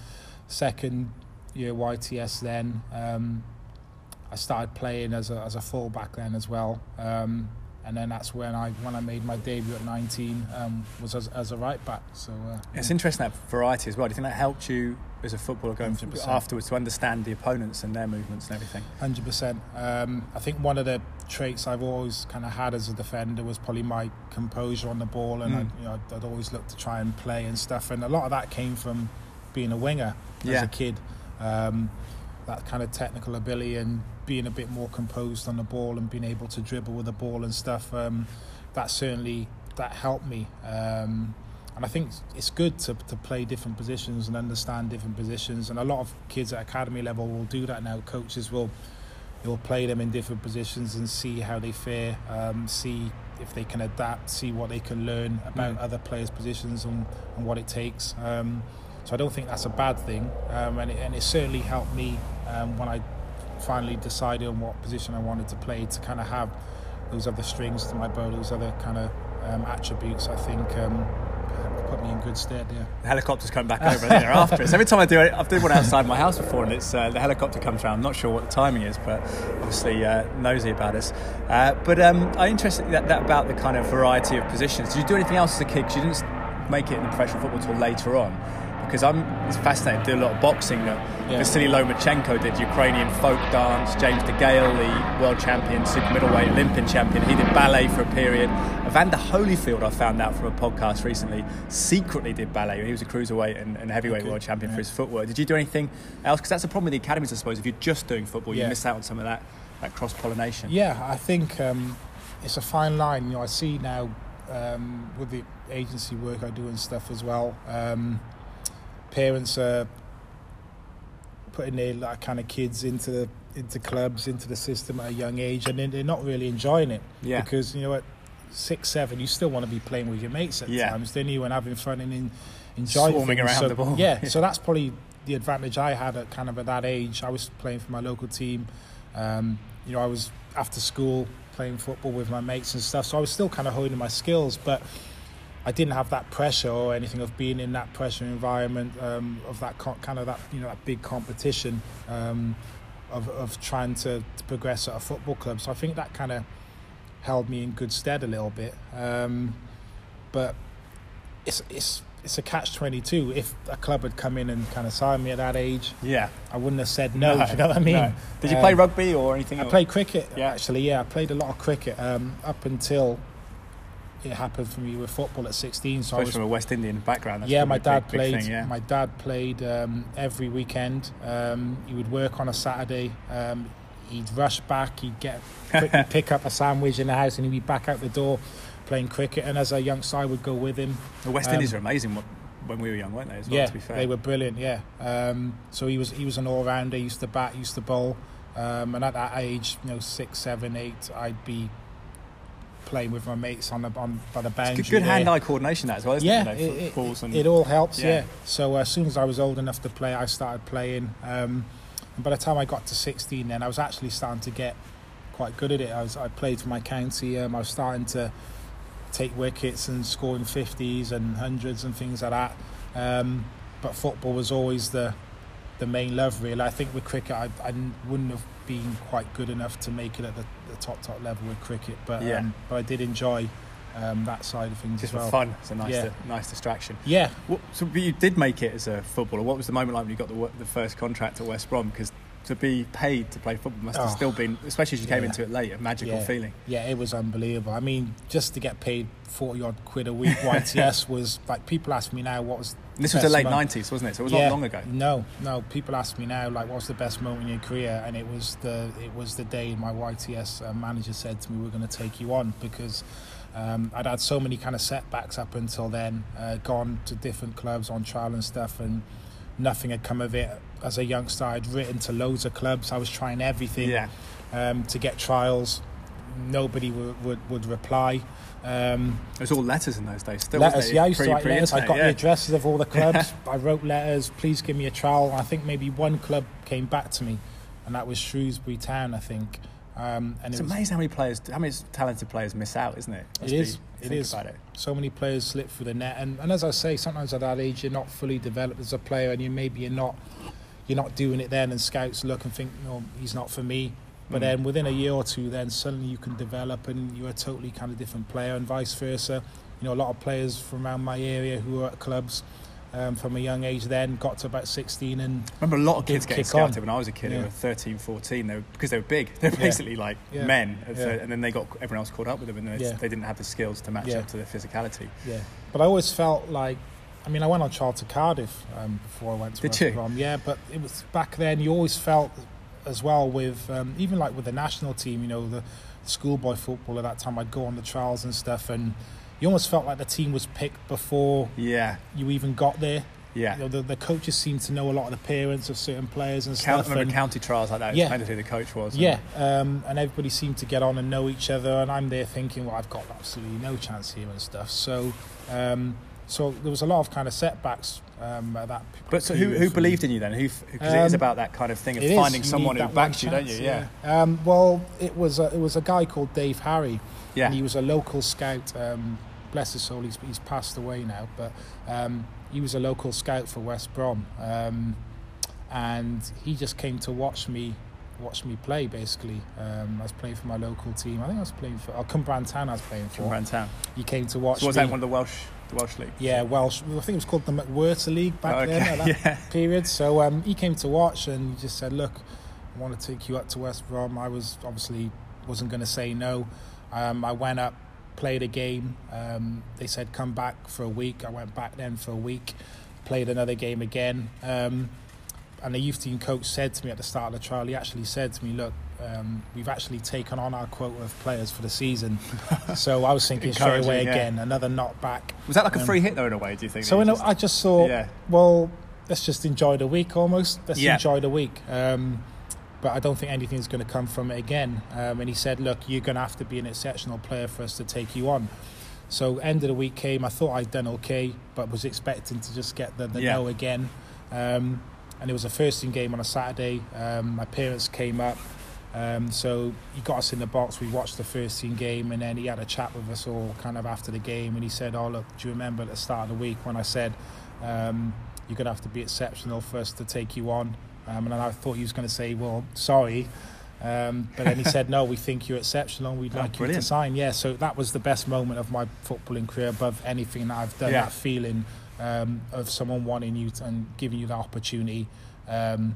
second year YTS. Then um, I started playing as a as a full back then as well. Um, and then that's when I when I made my debut at 19 um, was as, as a right back. So uh, It's interesting that variety as well. Do you think that helped you as a footballer going 100%. afterwards to understand the opponents and their movements and everything? Hundred percent. Um, I think one of the traits I've always kind of had as a defender was probably my composure on the ball, and Mm. I, you know, I'd, I'd always look to try and play and stuff. And a lot of that came from being a winger as Yeah. a kid. Um, that kind of technical ability and being a bit more composed on the ball and being able to dribble with the ball and stuff. Um, that certainly that helped me. Um, and I think it's good to, to play different positions and understand different positions. And a lot of kids at academy level will do that now. Coaches will will play them in different positions and see how they fare, um, see if they can adapt, see what they can learn about Mm. other players' positions and, and what it takes. Um, so I don't think that's a bad thing, um, and, it, and it certainly helped me um, when I finally decided on what position I wanted to play to kind of have those other strings to my bow, those other kind of um, attributes. I think um, put me in good stead. Yeah. The helicopter's come back over. there after us. Every time I do it, I've done one outside my house before, and it's uh, the helicopter comes around. I'm not sure what the timing is, but obviously uh, nosy about us. Uh, but um, I'm interested that, that about the kind of variety of positions. Did you do anything else as a kid? 'Cause you didn't make it in the professional football until later on. Because I'm fascinated. Do a lot of boxing. That Yeah. Vasily Lomachenko did Ukrainian folk dance. James DeGale, the world champion, super middleweight Olympian champion. He did ballet for a period. Evander Holyfield, I found out from a podcast recently, secretly did ballet. He was a cruiserweight and, and heavyweight Okay, world champion for his footwork. Did you do anything else? Because that's the problem with the academies, I suppose. If you're just doing football, you Yeah. miss out on some of that, that cross pollination. Yeah, I think um, it's a fine line. You know, I see now um, with the agency work I do and stuff as well. Um, parents are putting their like, kind of kids into the into clubs, into the system at a young age, and then they're not really enjoying it Yeah. because you know at six, seven, you still want to be playing with your mates at Yeah. times, don't you? And having fun and en- enjoying Swarming things. around so, the ball. Yeah, so that's probably the advantage I had at kind of at that age. I was playing for my local team. Um, you know, I was after school playing football with my mates and stuff. So I was still kind of honing my skills, but I didn't have that pressure or anything of being in that pressure environment um, of that co- kind of that you know that big competition um, of of trying to, to progress at a football club. So I think that kind of held me in good stead a little bit. Um, but it's it's it's a catch twenty two. If a club had come in and kind of signed me at that age, Yeah. I wouldn't have said no. do you know what I mean? no. Did you Um, play rugby or anything? I or- played cricket. Yeah. Actually, yeah, I played a lot of cricket um, up until it happened for me with football at sixteen. So I was from a West Indian background. That's yeah, my big- dad big played. thing, yeah. My dad played um, every weekend. Um, he would work on a Saturday. Um, he'd rush back. He'd get pick up a sandwich in the house, and he'd be back out the door playing cricket. And as a youngster, I would go with him. the West um, Indies are amazing wh- when we were young, weren't they? As well, yeah, to be fair. they were brilliant. Yeah. Um, so he was he was an all rounder. Used to bat, used to bowl. Um, and at that age, you know, six, seven, eight, I'd be playing with my mates on the on by the boundary. Good, good hand-eye coordination, that as well, isn't yeah, it? You know, it, it, and it all helps. Yeah. Yeah. So uh, as soon as I was old enough to play, I started playing. Um, and by the time I got to 16, then I was actually starting to get quite good at it. I was I played for my county. Um, I was starting to take wickets and scoring 50s and hundreds and things like that. Um, but football was always the the main love, really. I think with cricket, I, I wouldn't have been quite good enough to make it at the, the top top level with cricket. But Yeah. um, but I did enjoy um, that side of things just as well. for fun. It's a nice, Yeah. di- nice distraction. Yeah, What, so but you did make it as a footballer. What was the moment like when you got the, the first contract at West Brom? Because to be paid to play football must have Oh. still been, especially as you came Yeah. into it late, a magical Yeah. feeling. Yeah, it was unbelievable. I mean, just to get paid forty odd quid a week YTS was like people ask me now what was this was the late month. 90s, wasn't it? So it was yeah, not long ago. No, no. People ask me now like what's the best moment in your career, and it was the it was the day my YTS uh, manager said to me we're going to take you on because. Um, I'd had so many kind of setbacks up until then, uh, gone to different clubs on trial and stuff, and nothing had come of it. As a youngster, I'd written to loads of clubs. I was trying everything Yeah. um, to get trials. Nobody would, would, would reply. Um, It was all letters in those days. Still, letters, yeah, I used to write letters. I got yeah. the addresses of all the clubs. I wrote letters. Please give me a trial. I think maybe one club came back to me, and that was Shrewsbury Town. I think. Um, and It's it was, amazing how many players, how many talented players miss out, isn't it? It is. It. About it. so many players slip through the net, and, and as I say, sometimes at that age you're not fully developed as a player, and you maybe you're not you're not doing it then, and scouts look and think, no, he's not for me. But Mm. then within a year or two, then suddenly you can develop, and you're a totally kind of different player, and vice versa. You know, a lot of players from around my area who were at clubs um, from a young age then got to about 16 and I remember a lot of kids getting kick on. scouted when I was a kid. They were 13, 14. They were, because they were big. They're Yeah. basically like Yeah. men. And, so- and then they got everyone else caught up with them, and they, Yeah. they didn't have the skills to match Yeah. up to their physicality. Yeah, but I always felt like, I mean, I went on trial to Cardiff um, before I went to Did West? Brom. Yeah, but it was back then. You always felt as well with um, even like with the national team. You know, the schoolboy football at that time. I'd go on the trials and stuff, and you almost felt like the team was picked before Yeah, you even got there. yeah. You know, the, the coaches seemed to know a lot of the parents of certain players and Count, stuff. remember and- county trials like that? Yeah. depended who the coach was. and- yeah, um, and everybody seemed to get on and know each other, and I'm there thinking, well, I've got absolutely no chance here and stuff. So, um, so there was a lot of kind of setbacks um, at that. But so who, who believed in you then? Who? Because it is Um, about that kind of thing of finding You someone who backs you, one don't you? chance, Yeah. Um, well, it was a, it was a guy called Dave Harry. Yeah. And he was a local scout. Um, bless his soul, he's, he's passed away now, but um, he was a local scout for West Brom, um, and he just came to watch me. Watch me play basically. Um, I was playing for my local team. I think I was playing for oh, Cwmbran Town. I was playing for. Around town. He came to watch So was me. that one of the Welsh, the Welsh league? Yeah, Welsh. I think it was called the McWhirter League back Oh, then at that yeah. period. So um, he came to watch and he just said, "Look, I want to take you up to West Brom." I was obviously wasn't going to say no. Um, I went up, played a game. Um, they said come back for a week. I went back then for a week, played another game again. Um, and the youth team coach said to me at the start of the trial, he actually said to me, "Look." Um, we've actually taken on our quota of players for the season, so I was thinking straight away yeah. again another knockback. Was that like a Um, free hit though in a way? Do you think? So you a, just- I just thought, Yeah. well, let's just enjoy the week almost. Let's Yeah. enjoy the week. Um, but I don't think anything's going to come from it again. Um, and he said, look, you're going to have to be an exceptional player for us to take you on. So end of the week came. I thought I'd done okay, but was expecting to just get the, the Yeah. no again. Um, and it was a first team game on a Saturday. Um, my parents came up. Um, so he got us in the box. We watched the first team game, and then he had a chat with us all kind of after the game. And he said, "Oh look, do you remember at the start of the week when I said um, you're going to have to be exceptional for us to take you on?" Um, and I thought he was going to say, "Well, sorry." Um, but then he said, "No, we think you're exceptional. We'd Oh, like you to sign." Yeah, so that was the best moment of my footballing career above anything that I've done. Yeah. That feeling um, of someone wanting you to, and giving you that opportunity. Um,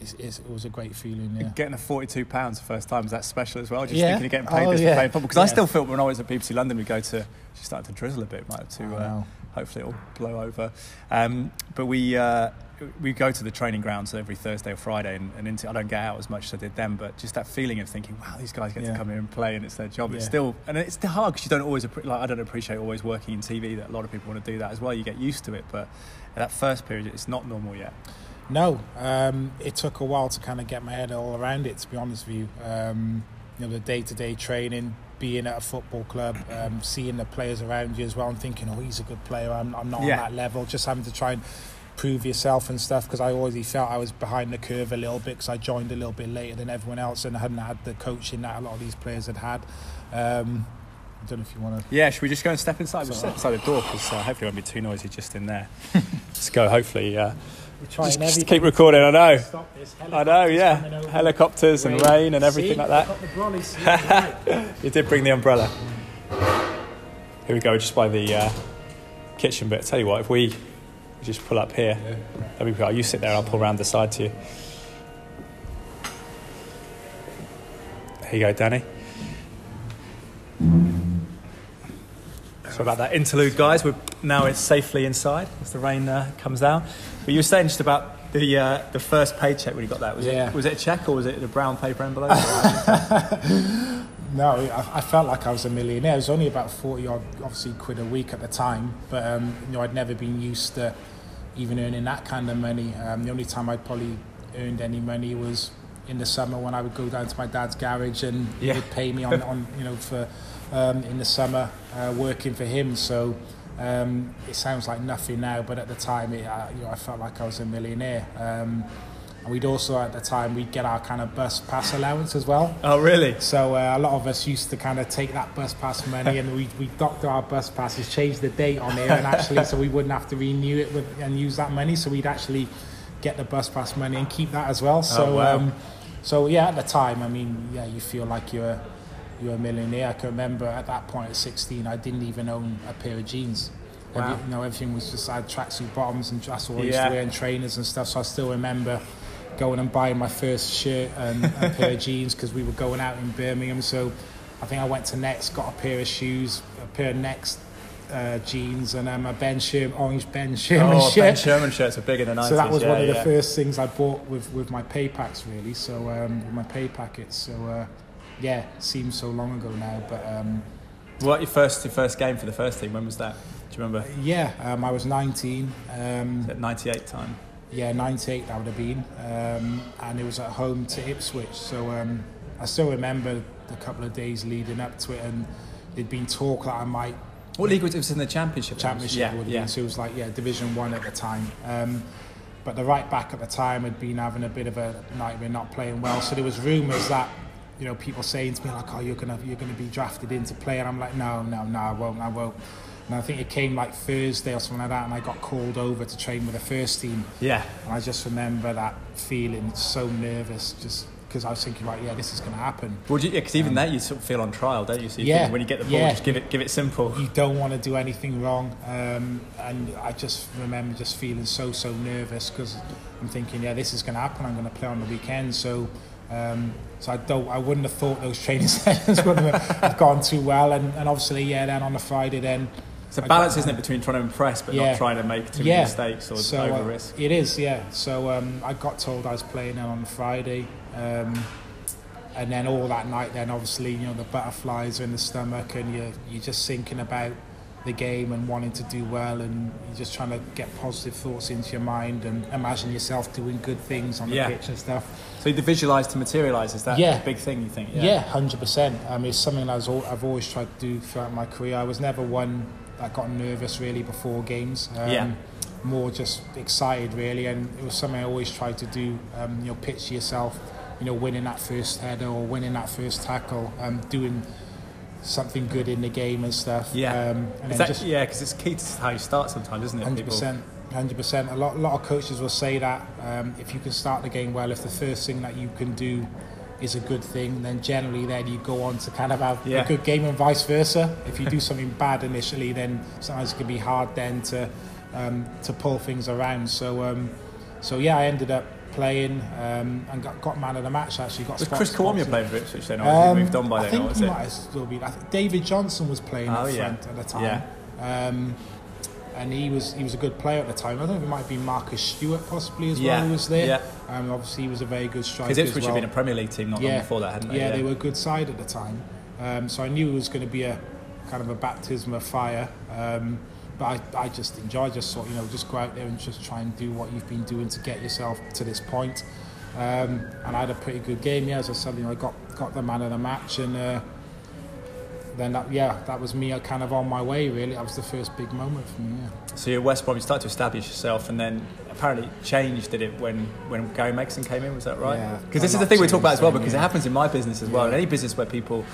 it's, it's, it was a great feeling. Yeah. Getting a forty-two pounds the first time is that special as well? Just Yeah. thinking of getting paid Oh, this yeah. for playing football because I still feel when I was at BBC London, we go to she started to drizzle a bit, might have to. Oh, Uh, wow. hopefully, it'll blow over. Um, but we. Uh, we go to the training grounds every Thursday or Friday, and, and into, I don't get out as much as I did then. But just that feeling of thinking, "Wow, these guys get to come here and play, and it's their job." It's still, and it's still hard because you don't always, like, I don't appreciate always working in TV. That a lot of people want to do that as well. You get used to it, but that first period, it's not normal yet. No, um, it took a while to kind of get my head all around it. To be honest with you, um, you know, the day-to-day training, being at a football club, um, seeing the players around you as well, and thinking, "Oh, he's a good player. I'm, I'm not Yeah. on that level." Just having to try and prove yourself and stuff because I already felt I was behind the curve a little bit because I joined a little bit later than everyone else and I hadn't had the coaching that a lot of these players had had. Um, I don't know if you want to. Yeah, should we just go and step inside? Step inside the door because uh, hopefully it won't be too noisy just in there. Let's go. Hopefully, uh, We're just, just keep recording. I know. I know. Helicopters Yeah, helicopters and rain and everything See? like that. Got the brolly, see? Right. You did bring the umbrella. Here we go, just by the uh, kitchen bit. Tell you what, if we just pull up here, there we go. You sit there, I'll pull round the side to you. There you go, Danny. So about that interlude, guys. We're now it's safely inside as the rain uh, comes down. But you were saying just about the uh, the first paycheck when you got that. Was Yeah. it was it a check or was it a brown paper envelope? No, I, I felt like I was a millionaire. It was only about 40 odd, obviously, quid a week at the time. But, um, you know, I'd never been used to even earning that kind of money. Um, the only time I'd probably earned any money was in the summer when I would go down to my dad's garage and Yeah. he would pay me on, on you know, for um, in the summer uh, working for him. So um, it sounds like nothing now, but at the time, it, uh, you know, I felt like I was a millionaire. Um, and we'd also, at the time, we'd get our kind of bus pass allowance as well. oh, really? So uh, a lot of us used to kind of take that bus pass money and we we doctor our bus passes, change the date on there, and actually so we wouldn't have to renew it with, and use that money. So we'd actually get the bus pass money and keep that as well. So wow. um, so yeah, at the time, I mean, yeah, you feel like you're you're a millionaire. I can remember at that point at 16, I didn't even own a pair of jeans. Wow. Every, you know, everything was just I had tracksuit bottoms and that's all I used Yeah. to wear and trainers and stuff. So I still remember going and buying my first shirt and a pair of jeans because we were going out in Birmingham. So I think I went to Next, got a pair of shoes, a pair of Next uh, jeans, and um, a Ben Sherman, orange Ben Sherman Oh, shirt. Ben Sherman shirts are bigger than 90s. so that was yeah, one of the first things I bought with, with my pay packs, really. So um, with my pay packets. So uh, yeah, it seems so long ago now, but um, What your first your first game for the first team? When was that? Do you remember? yeah, um, I was 19. Um, At 98 time. yeah, 98 that would have been. Um, and it was at home to Ipswich. So um, I still remember the couple of days leading up to it, and there'd been talk that I might What league was it? It was in the championship? championship Yeah, would have yeah. been. So it was like yeah, Division One at the time. Um, but the right back at the time had been having a bit of a nightmare, not playing well. So there was rumours that you know people saying to me like, "Oh, you're gonna you're gonna be drafted in to play," and I'm like, "No, no, no, I won't, I won't." And I think it came like Thursday or something like that, and I got called over to train with the first team. Yeah. And I just remember that feeling so nervous, just because I was thinking, like, yeah, this is going to happen. Would you? Because even that you sort of feel on trial, don't you? So you Yeah, think when you get the ball, yeah. just give it give it simple. You don't want to do anything wrong, um, and I just remember just feeling so so nervous because I'm thinking, yeah, this is going to happen. I'm going to play on the weekend, so. Um, so I don't. I wouldn't have thought those training sessions would have have gone too well, and, and obviously, yeah. Then on the Friday, then It's a balance, isn't it, between trying to impress but Yeah. not trying to make too Yeah. many mistakes or so, over uh, risk. It is, yeah. So um, I got told I was playing then on the Friday, um, and then all that night, then obviously you know the butterflies are in the stomach, and you're you're just thinking about the game and wanting to do well, and you're just trying to get positive thoughts into your mind and imagine yourself doing good things on the Yeah. pitch and stuff. So the visualise to materialise is that Yeah. a big thing? You think? Yeah, hundred percent. I mean, it's something I have always tried to do throughout my career. I was never one that got nervous really before games. Um, Yeah. More just excited really, and it was something I always tried to do. Um, you know, pitch yourself. You know, winning that first header or winning that first tackle. Um, doing something good in the game and stuff. Yeah. Um, and that, just yeah, because it's key to how you start sometimes, isn't it? Hundred percent, hundred percent. A lot, a lot of coaches will say that um, if you can start the game well, if the first thing that you can do is a good thing, then generally then you go on to kind of have Yeah. a good game and vice versa. If you do something bad initially, then sometimes it can be hard then to um, to pull things around. So, um, so yeah, I ended up playing um, and got, got man of the match. Actually, got Was Chris spots- playing for Ipswich then, or um, moved on by I then? think he it? might have still been. I think David Johnson was playing Oh, up yeah. front at the time. Um, and he was he was a good player at the time. I don't think it might be Marcus Stewart possibly as Yeah, well who was there. yeah. Um, obviously he was a very good striker Because Ipswich well. had been a Premier League team not long before that, hadn't they? Yeah, they were a good side at the time. Um, so I knew it was going to be a kind of a baptism of fire. Um, but I, I just enjoy. Just thought, you know, just go out there and just try and do what you've been doing to get yourself to this point. Um, and I had a pretty good game. Yeah, as I said, you know, I got got the man of the match, and uh, then that, yeah, that was me uh, kind of on my way. Really, that was the first big moment for me. Yeah. So you're West Brom, you started to establish yourself, and then apparently changed, did it, when, when Gary Megson came in? Was that right? Yeah, Because this is the thing we talk about as well, because it happens in my business as well. Yeah. In any business where people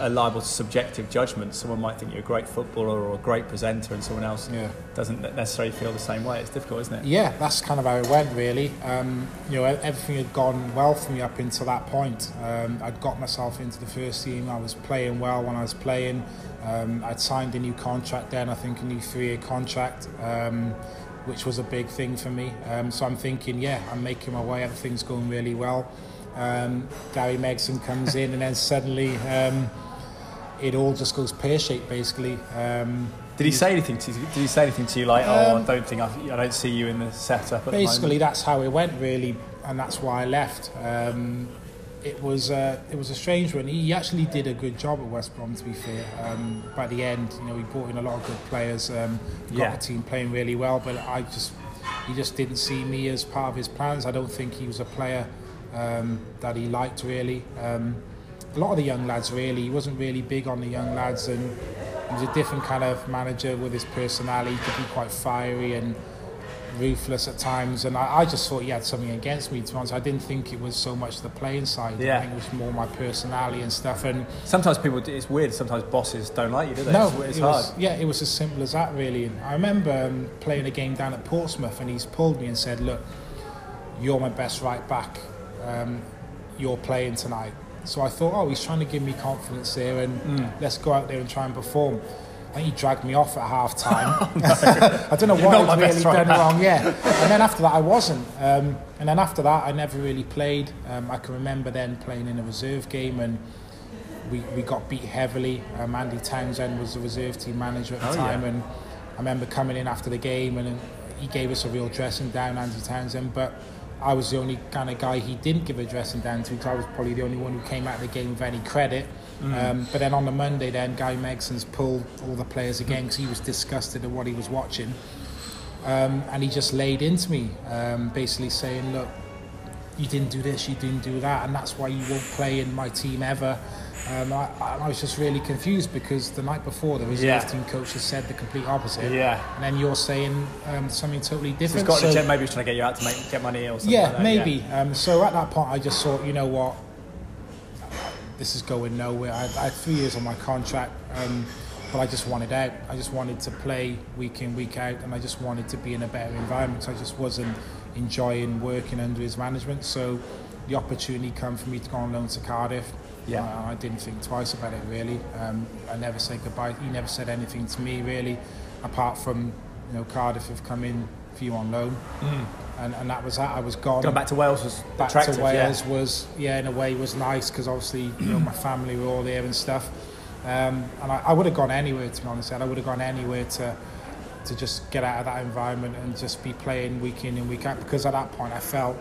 are, liable to subjective judgment, someone might think you're a great footballer or a great presenter, and someone else Yeah. doesn't necessarily feel the same way. It's difficult, isn't it? Yeah, that's kind of how it went, really. Um, you know, everything had gone well for me up until that point. Um, I'd got myself into the first team. I was playing well when I was playing. Um, I'd signed a new contract then, I think a new three-year contract, um, which was a big thing for me. Um, so I'm thinking, yeah, I'm making my way. Everything's going really well. Um, Gary Megson comes in, and then suddenly um, it all just goes pear-shaped, basically. Um, Did he say anything to you? Did he say anything to you like, oh, Um, I don't think I, I don't see you in the setup at basically that's how it went really and that's why I left um, it was uh, it was a strange one he actually did a good job at West Brom to be fair um, by the end you know he brought in a lot of good players um, got Yeah. the team playing really well but I just he just didn't see me as part of his plans I don't think he was a player um, that he liked really um, a lot of the young lads really he wasn't really big on the young lads and he was a different kind of manager with his personality he could be quite fiery and ruthless at times, and I, I just thought he had something against me. To be honest, I didn't think it was so much the playing side. Yeah. I think it was more my personality and stuff. And Sometimes people, it's weird, sometimes bosses don't like you, do they? no, it's, it's it hard. was, yeah, it was as simple as that, really. And I remember um, playing a game down at Portsmouth, and he's pulled me and said, "Look, you're my best right back. Um, you're playing tonight." So I thought, oh, he's trying to give me confidence here, and Mm. let's go out there and try and perform. I think he dragged me off at half time. I don't know what I'd really done wrong, yeah. And then after that, I wasn't. Um, and then after that, I never really played. Um, I can remember then playing in a reserve game and we, we got beat heavily. Um, Andy Townsend was the reserve team manager at the Oh, time, yeah. and I remember coming in after the game and he gave us a real dressing down, Andy Townsend. But I was the only kind of guy he didn't give a dressing down to because I was probably the only one who came out of the game with any credit. Mm. Um, but then on the Monday, then Gary Megson's pulled all the players again because he was disgusted at what he was watching. Um, and he just laid into me, um, basically saying, "Look, you didn't do this, you didn't do that, and that's why you won't play in my team ever." Um, I, I was just really confused because the night before the reserve Yeah. team coach has said the complete opposite, Yeah. and then you're saying um, something totally He's different. got So- maybe he's trying to get you out to make, get money or something yeah, like that. maybe. Um, so at that point, I just thought, you know what, this is going nowhere. I, I had three years on my contract, um, but I just wanted out. I just wanted to play week in, week out, and I just wanted to be in a better environment. So I just wasn't enjoying working under his management. So the opportunity came for me to go on loan to Cardiff. Yeah. Uh, I didn't think twice about it really. Um, I never said goodbye. He never said anything to me really, apart from you know Cardiff have come in for you on loan, and, and that was that. I was gone Going back to Wales was back to Wales was yeah in a way was nice because obviously you know my family were all there and stuff um, and I, I would have gone anywhere to be honest I would have gone anywhere to to just get out of that environment and just be playing week in and week out because at that point I felt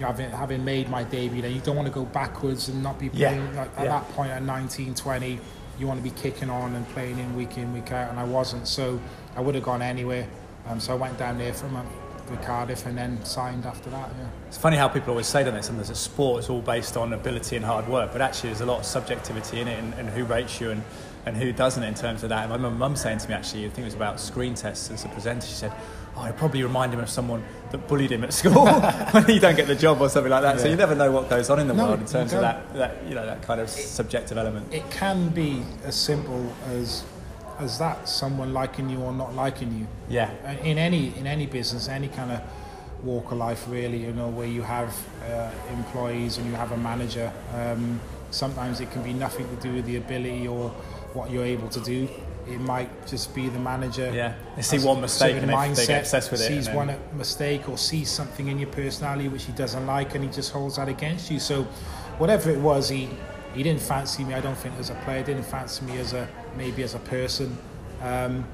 having, having made my debut then you don't want to go backwards and not be Yeah, playing like, at yeah. that point at 19 20 you want to be kicking on and playing in week in week out and I wasn't so I would have gone anywhere um, so I went down there for a month with Cardiff and then signed after that yeah It's funny how people always say that sometimes that sport is all based on ability and hard work, but actually there's a lot of subjectivity in it and, and who rates you and, and who doesn't in terms of that. And I remember mum saying to me actually, I think it was about screen tests as a presenter, she said, oh, I probably remind him of someone that bullied him at school when you don't get the job or something like that. So you never know what goes on in the No, world in terms of that, that, you know, that kind of subjective element. it can be as simple as as that someone liking you or not liking you Yeah. Uh, in any in any business any kind of walk of life really you know where you have uh, employees and you have a manager um, sometimes it can be nothing to do with the ability or what you're able to do it might just be the manager. Yeah, they see one mistake and they, they get obsessed with it. Sees then- one mistake or sees something in your personality which he doesn't like, and he just holds that against you. So, whatever it was, he he didn't fancy me. I don't think as a player, didn't fancy me as a maybe as a person. Um,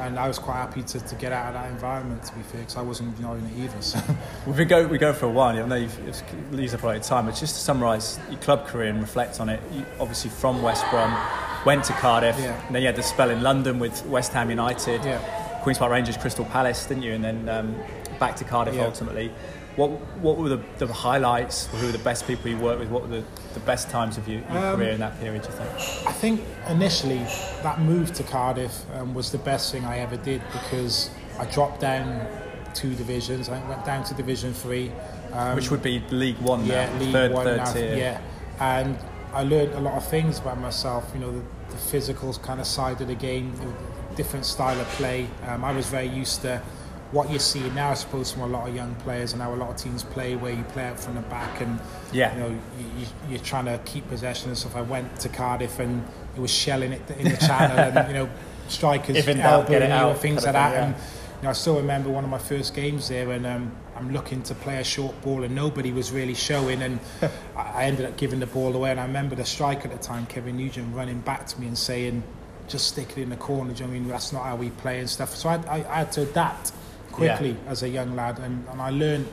and I was quite happy to, to get out of that environment. To be fair, because I wasn't enjoying it either. So. We've go we go for a while. I know you've, you've used up a lot of time, but just to summarise your club career and reflect on it. You, obviously from West Brom, went to Cardiff, Yeah. and then you had the spell in London with West Ham United, Yeah. Queens Park Rangers, Crystal Palace, didn't you? And then um, back to Cardiff Yeah. ultimately. What what were the, the highlights? Who were the best people you worked with? What were the, the best times of your, your Um, career in that period? Do you think? I think initially that move to Cardiff um, was the best thing I ever did because I dropped down two divisions. I went down to Division Three. Um, Which would be League One yeah, now, League third now, tier. yeah, and I learned a lot of things about myself. You know, the, the physical kind of side of the game, the different style of play. Um, I was very used to what you're seeing now, I suppose, from a lot of young players and how a lot of teams play, where you play out from the back and Yeah. you know you, you, you're trying to keep possession and stuff. I went to Cardiff and it was shelling it in the channel, and you know strikers If in doubt, get it you out, and things like that. thing, And you know, I still remember one of my first games there, and um, I'm looking to play a short ball, and nobody was really showing, and I ended up giving the ball away. And I remember the striker at the time, Kevin Nugent, running back to me and saying, "Just stick it in the corner." Do you know I mean? That's not how we play and stuff. So I, I, I had to adapt quickly as a young lad, and, and I learned.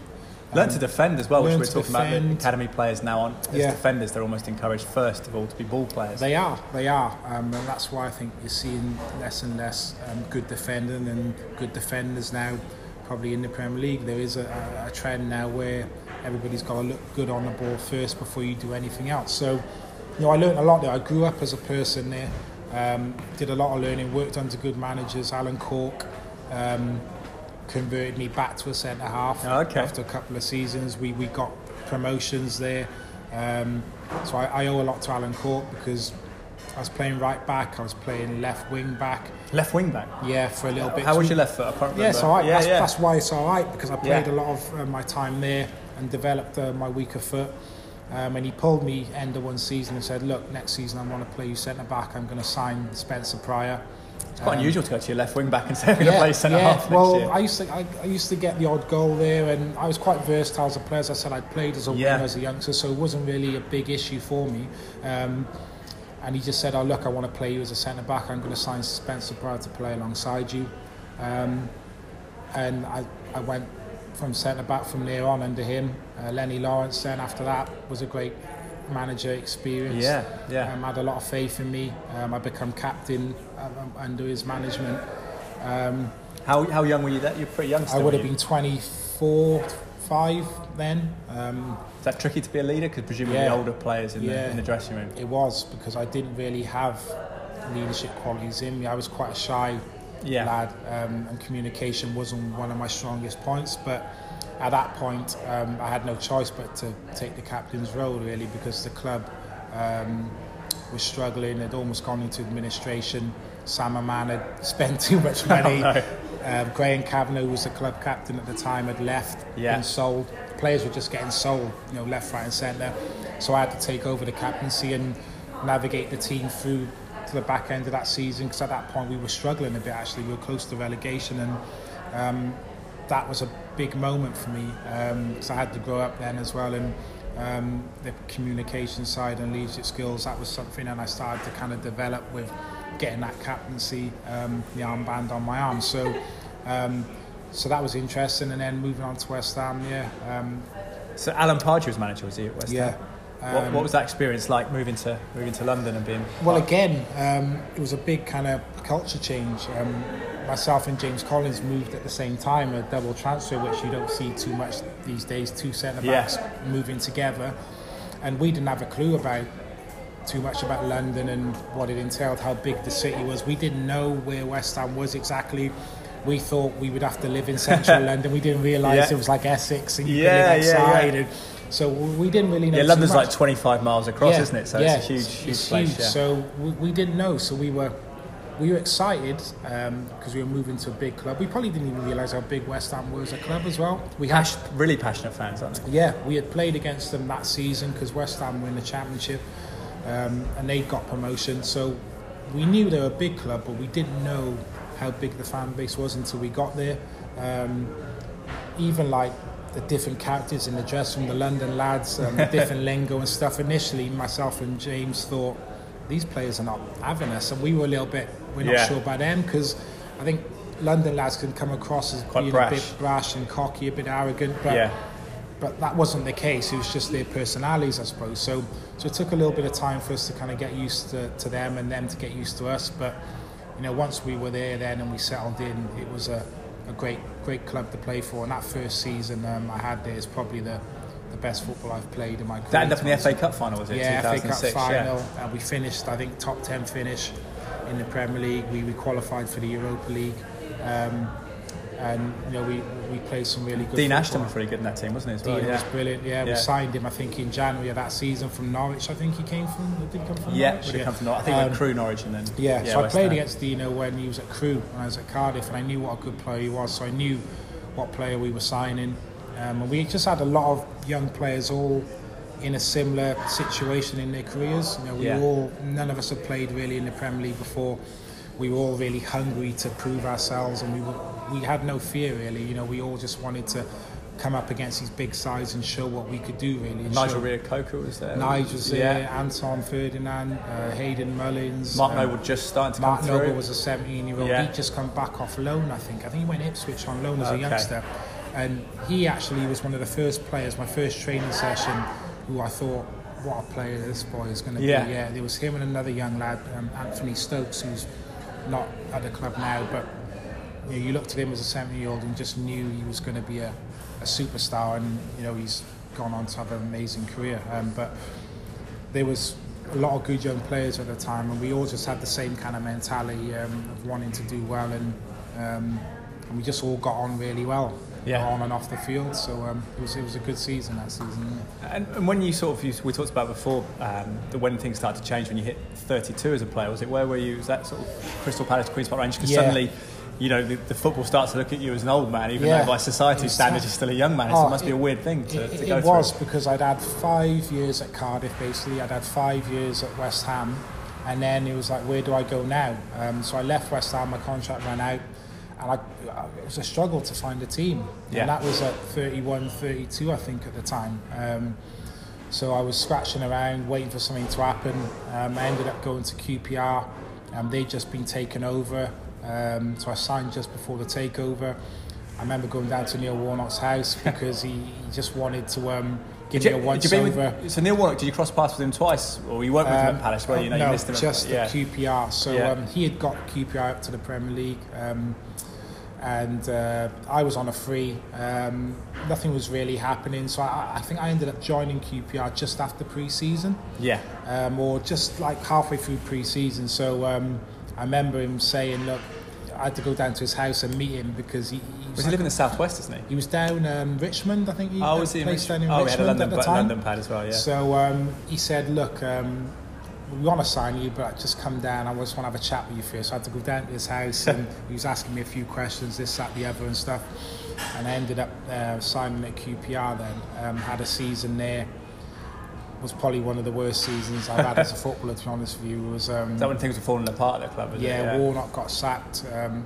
Learn um, to defend as well, which we're talking about. The academy players now on as Yeah. defenders, they're almost encouraged first of all to be ball players. They are, they are, um, and that's why I think you're seeing less and less um, good defending and good defenders now. Probably in the Premier League, there is a, a, a trend now where everybody's got to look good on the ball first before you do anything else. So, you know, I learned a lot there. I grew up as a person there. Um, did a lot of learning. Worked under good managers. Alan Cork um, converted me back to a centre half Oh, okay. after a couple of seasons. We we got promotions there. Um, so I, I owe a lot to Alan Cork because I was playing right back, I was playing left wing back, Left wing back. yeah, for a little bit. How was your left foot? I. Yeah, all right. Yeah, that's, yeah. that's why it's all right because I played Yeah. a lot of uh, my time there and developed uh, my weaker foot. Um, and he pulled me end of one season and said, "Look, next season I want to play you centre back. I'm going to sign Spencer Prior." It's quite Um, unusual to go to your left wing back and say I'm going to play centre yeah. half next well, year. I used to I, I used to get the odd goal there, and I was quite versatile as a player. As I said, I played as a Yeah. winger as a youngster, so it wasn't really a big issue for me. Um, and he just said, "Oh, look, I want to play you as a centre back. I'm going to sign Spencer Prior to play alongside you." Um, and I, I went from centre back from there on under him. Uh, Lennie Lawrence then after that was a great manager experience. Yeah, yeah. Um, had a lot of faith in me. Um, I become captain um, under his management. Um, How, how young were you then? You're pretty young still. I would have been 24, 5 then. Um. Is that tricky to be a leader? Because presumably Yeah. older players in, the, in the dressing room. it was because I didn't really have leadership qualities in me. I was quite a shy Yeah. lad, um, and communication wasn't one of my strongest points. But at that point, um, I had no choice but to take the captain's role, really, because the club um, was struggling. They'd almost gone into administration. Sam Hammam had spent too much money. Oh, no. um, Graham Kavanagh, who was the club captain at the time, had left, Yeah. been sold. Players were just getting sold, you know, left, right, and centre. So I had to take over the captaincy and navigate the team through to the back end of that season because at that point we were struggling a bit. Actually, we were close to relegation, and um, that was a big moment for me because I had to grow up then as well. And um, the communication side and leadership skills that was something and I started to kind of develop with getting that captaincy, um, the armband on my arm. So. Um, so that was interesting, and then moving on to West Ham, yeah, um, So Alan Pardew was manager, was he at West yeah. Ham? What, Um, what was that experience like moving to moving to London and being? Well, again, um, it was a big kind of culture change. Um, myself and James Collins moved at the same time, a double transfer, which you don't see too much these days. Two centre backs moving together, and we didn't have a clue about too much about London and what it entailed, how big the city was. We didn't know where West Ham was exactly. We thought we would have to live in central London. We didn't realise Yeah. it was like Essex and you Yeah, live outside. yeah. And so we didn't really know. Yeah, London's much like 25 miles across, isn't it? So it's a huge, huge it's place. huge. Yeah. So we, we didn't know. So we were we were excited because we were moving to a big club. We probably didn't even realise how big West Ham was a club as well. We had Pas- really passionate fans, aren't they? yeah, we had played against them that season because West Ham were in the championship um, and they got promotion. So we knew they were a big club, but we didn't know how big the fan base was until we got there. Um, even like the different characters in the dress from the London lads, um, the different lingo and stuff. Initially, myself and James thought these players are not having us, and we were a little bit we're not Yeah. sure about them because I think London lads can come across as Quite being brash. a bit brash and cocky, a bit arrogant, but Yeah. but that wasn't the case. It was just their personalities, I suppose. So, so it took a little bit of time for us to kind of get used to, to them and them to get used to us. But you know, once we were there, then and we settled in, it was a, a great, great club to play for. And that first season um, I had there is probably the, the best football I've played in my career. That ended up in the FA Cup final, was it? yeah, FA Cup final, Yeah. and we finished. I think top ten finish in the Premier League. We, we qualified for the Europa League, um, and you know we we played some really good. Dean football. Ashton was really good in that team, wasn't he? Well? Dean yeah. was brilliant. Yeah, Yeah. we signed him. I think in January of that season from Norwich. I think he came from. Did he come from Yeah, Norwich? would have come from Norwich. I think Um, went Crewe Norwich and then. yeah, so I played Ham. against Dino when he was at Crewe, and I was at Cardiff, and I knew what a good player he was. So I knew what player we were signing, um, and we just had a lot of young players all in a similar situation in their careers. You know, we Yeah. all none of us have played really in the Premier League before. We were all really hungry to prove ourselves, and we were, we had no fear really. You know, we all just wanted to come up against these big sides and show what we could do really. and Nigel Rea was there. Nigel's there, Yeah. Anton Ferdinand, uh, Hayden Mullins. Mark um, Noble just starting to Mark come Noble through. was a 17 year old. Yeah. He'd just come back off loan, I think. I think he went Ipswich on loan as Okay. a youngster. And he actually was one of the first players, my first training session, who I thought, what a player this boy is going to Yeah. be. Yeah, there was him and another young lad, um, Anthony Stokes, who's not at the club now, but you, know, you looked at him as a 17 year old and just knew he was going to be a, a superstar. And, you know, he's gone on to have an amazing career. Um, but there was a lot of good young players at the time, and we all just had the same kind of mentality um, of wanting to do well, and, um, and we just all got on really well, Yeah. on and off the field. So um, it was it was a good season that season. yeah. And, and when you sort of, you, we talked about before, um, the when things started to change when you hit 32 as a player, was it where were you? Was that sort of Crystal Palace, Queen's Park Rangers? Because Yeah. suddenly, you know, the, the football starts to look at you as an old man, even Yeah. though by society standards you're still a young man. So Oh, it must be a weird thing to, it, to it was through. because I'd had five years at Cardiff basically. I'd had five years at West Ham, and then it was like, where do I go now? Um, so I left West Ham. My contract ran out, and I, it was a struggle to find a team. Yeah. And that was at 31, 32, I think, at the time. Um, so I was scratching around, waiting for something to happen. Um, I ended up going to QPR. Um, they'd just been taken over, um, so I signed just before the takeover. I remember going down to Neil Warnock's house because he, he just wanted to um, give Did me a you, once you over. with, so Neil Warnock, did you cross paths with him twice, or you weren't with him Um, at Palace? Well, you know, no, you missed him. at- just yeah. QPR. So Yeah. um, he had got QPR up to the Premier League, um, and uh, I was on a free. Um, nothing was really happening, so I, I think I ended up joining QPR just after pre-season, yeah. um, or just like halfway through pre-season. So um, I remember him saying, "Look, I had to go down to his house and meet him because he." he was Was he like- living in the southwest, isn't he? he was down um, Richmond, I think. He Oh, was he in Richmond? down in Oh, we had a Richmond London, at the time. London pad as well, yeah. So um, he said, "Look, um, we want to sign you, but just come down. I just want to have a chat with you first. So I had to go down to his house, and he was asking me a few questions, this, that, the other, and stuff. And I ended up uh, signing at QPR. Then um, had a season there. Was probably one of the worst seasons I've had as a footballer. To be honest with you, was um, that when things were falling apart at the club? it? yeah, Warnock got sacked. Um,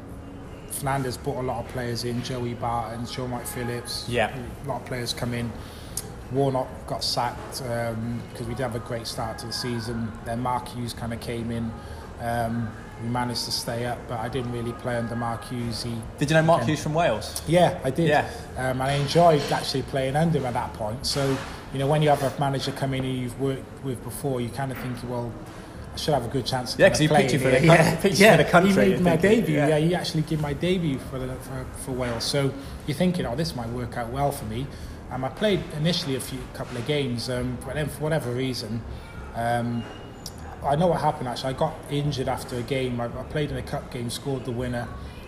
Fernandes brought a lot of players in, Joey Barton, Joe Mike Phillips. Yeah. A lot of players come in. Warnock got sacked because we did have a great start to the season. Then Mark Hughes kind of came in. Um, we managed to stay up, but I didn't really play under Mark Hughes. He, Did you know Mark Okay. Hughes from Wales? yeah, I did. Yeah. Um, and I enjoyed actually playing under him at that point. So, you know, when you have a manager come in who you've worked with before, you kind of think, well, I should have a good chance. Of Yeah, kinda 'cause he picked you for the coun- picked you for the country, He made my thinking, debut. yeah. Yeah. he actually did my debut for, the, for for Wales. So you're thinking, oh, this might work out well for me. Um, I played initially a few couple of games, um, but then for whatever reason. Um, I know what happened actually. I got injured after a game. I, I played in a cup game, scored the winner,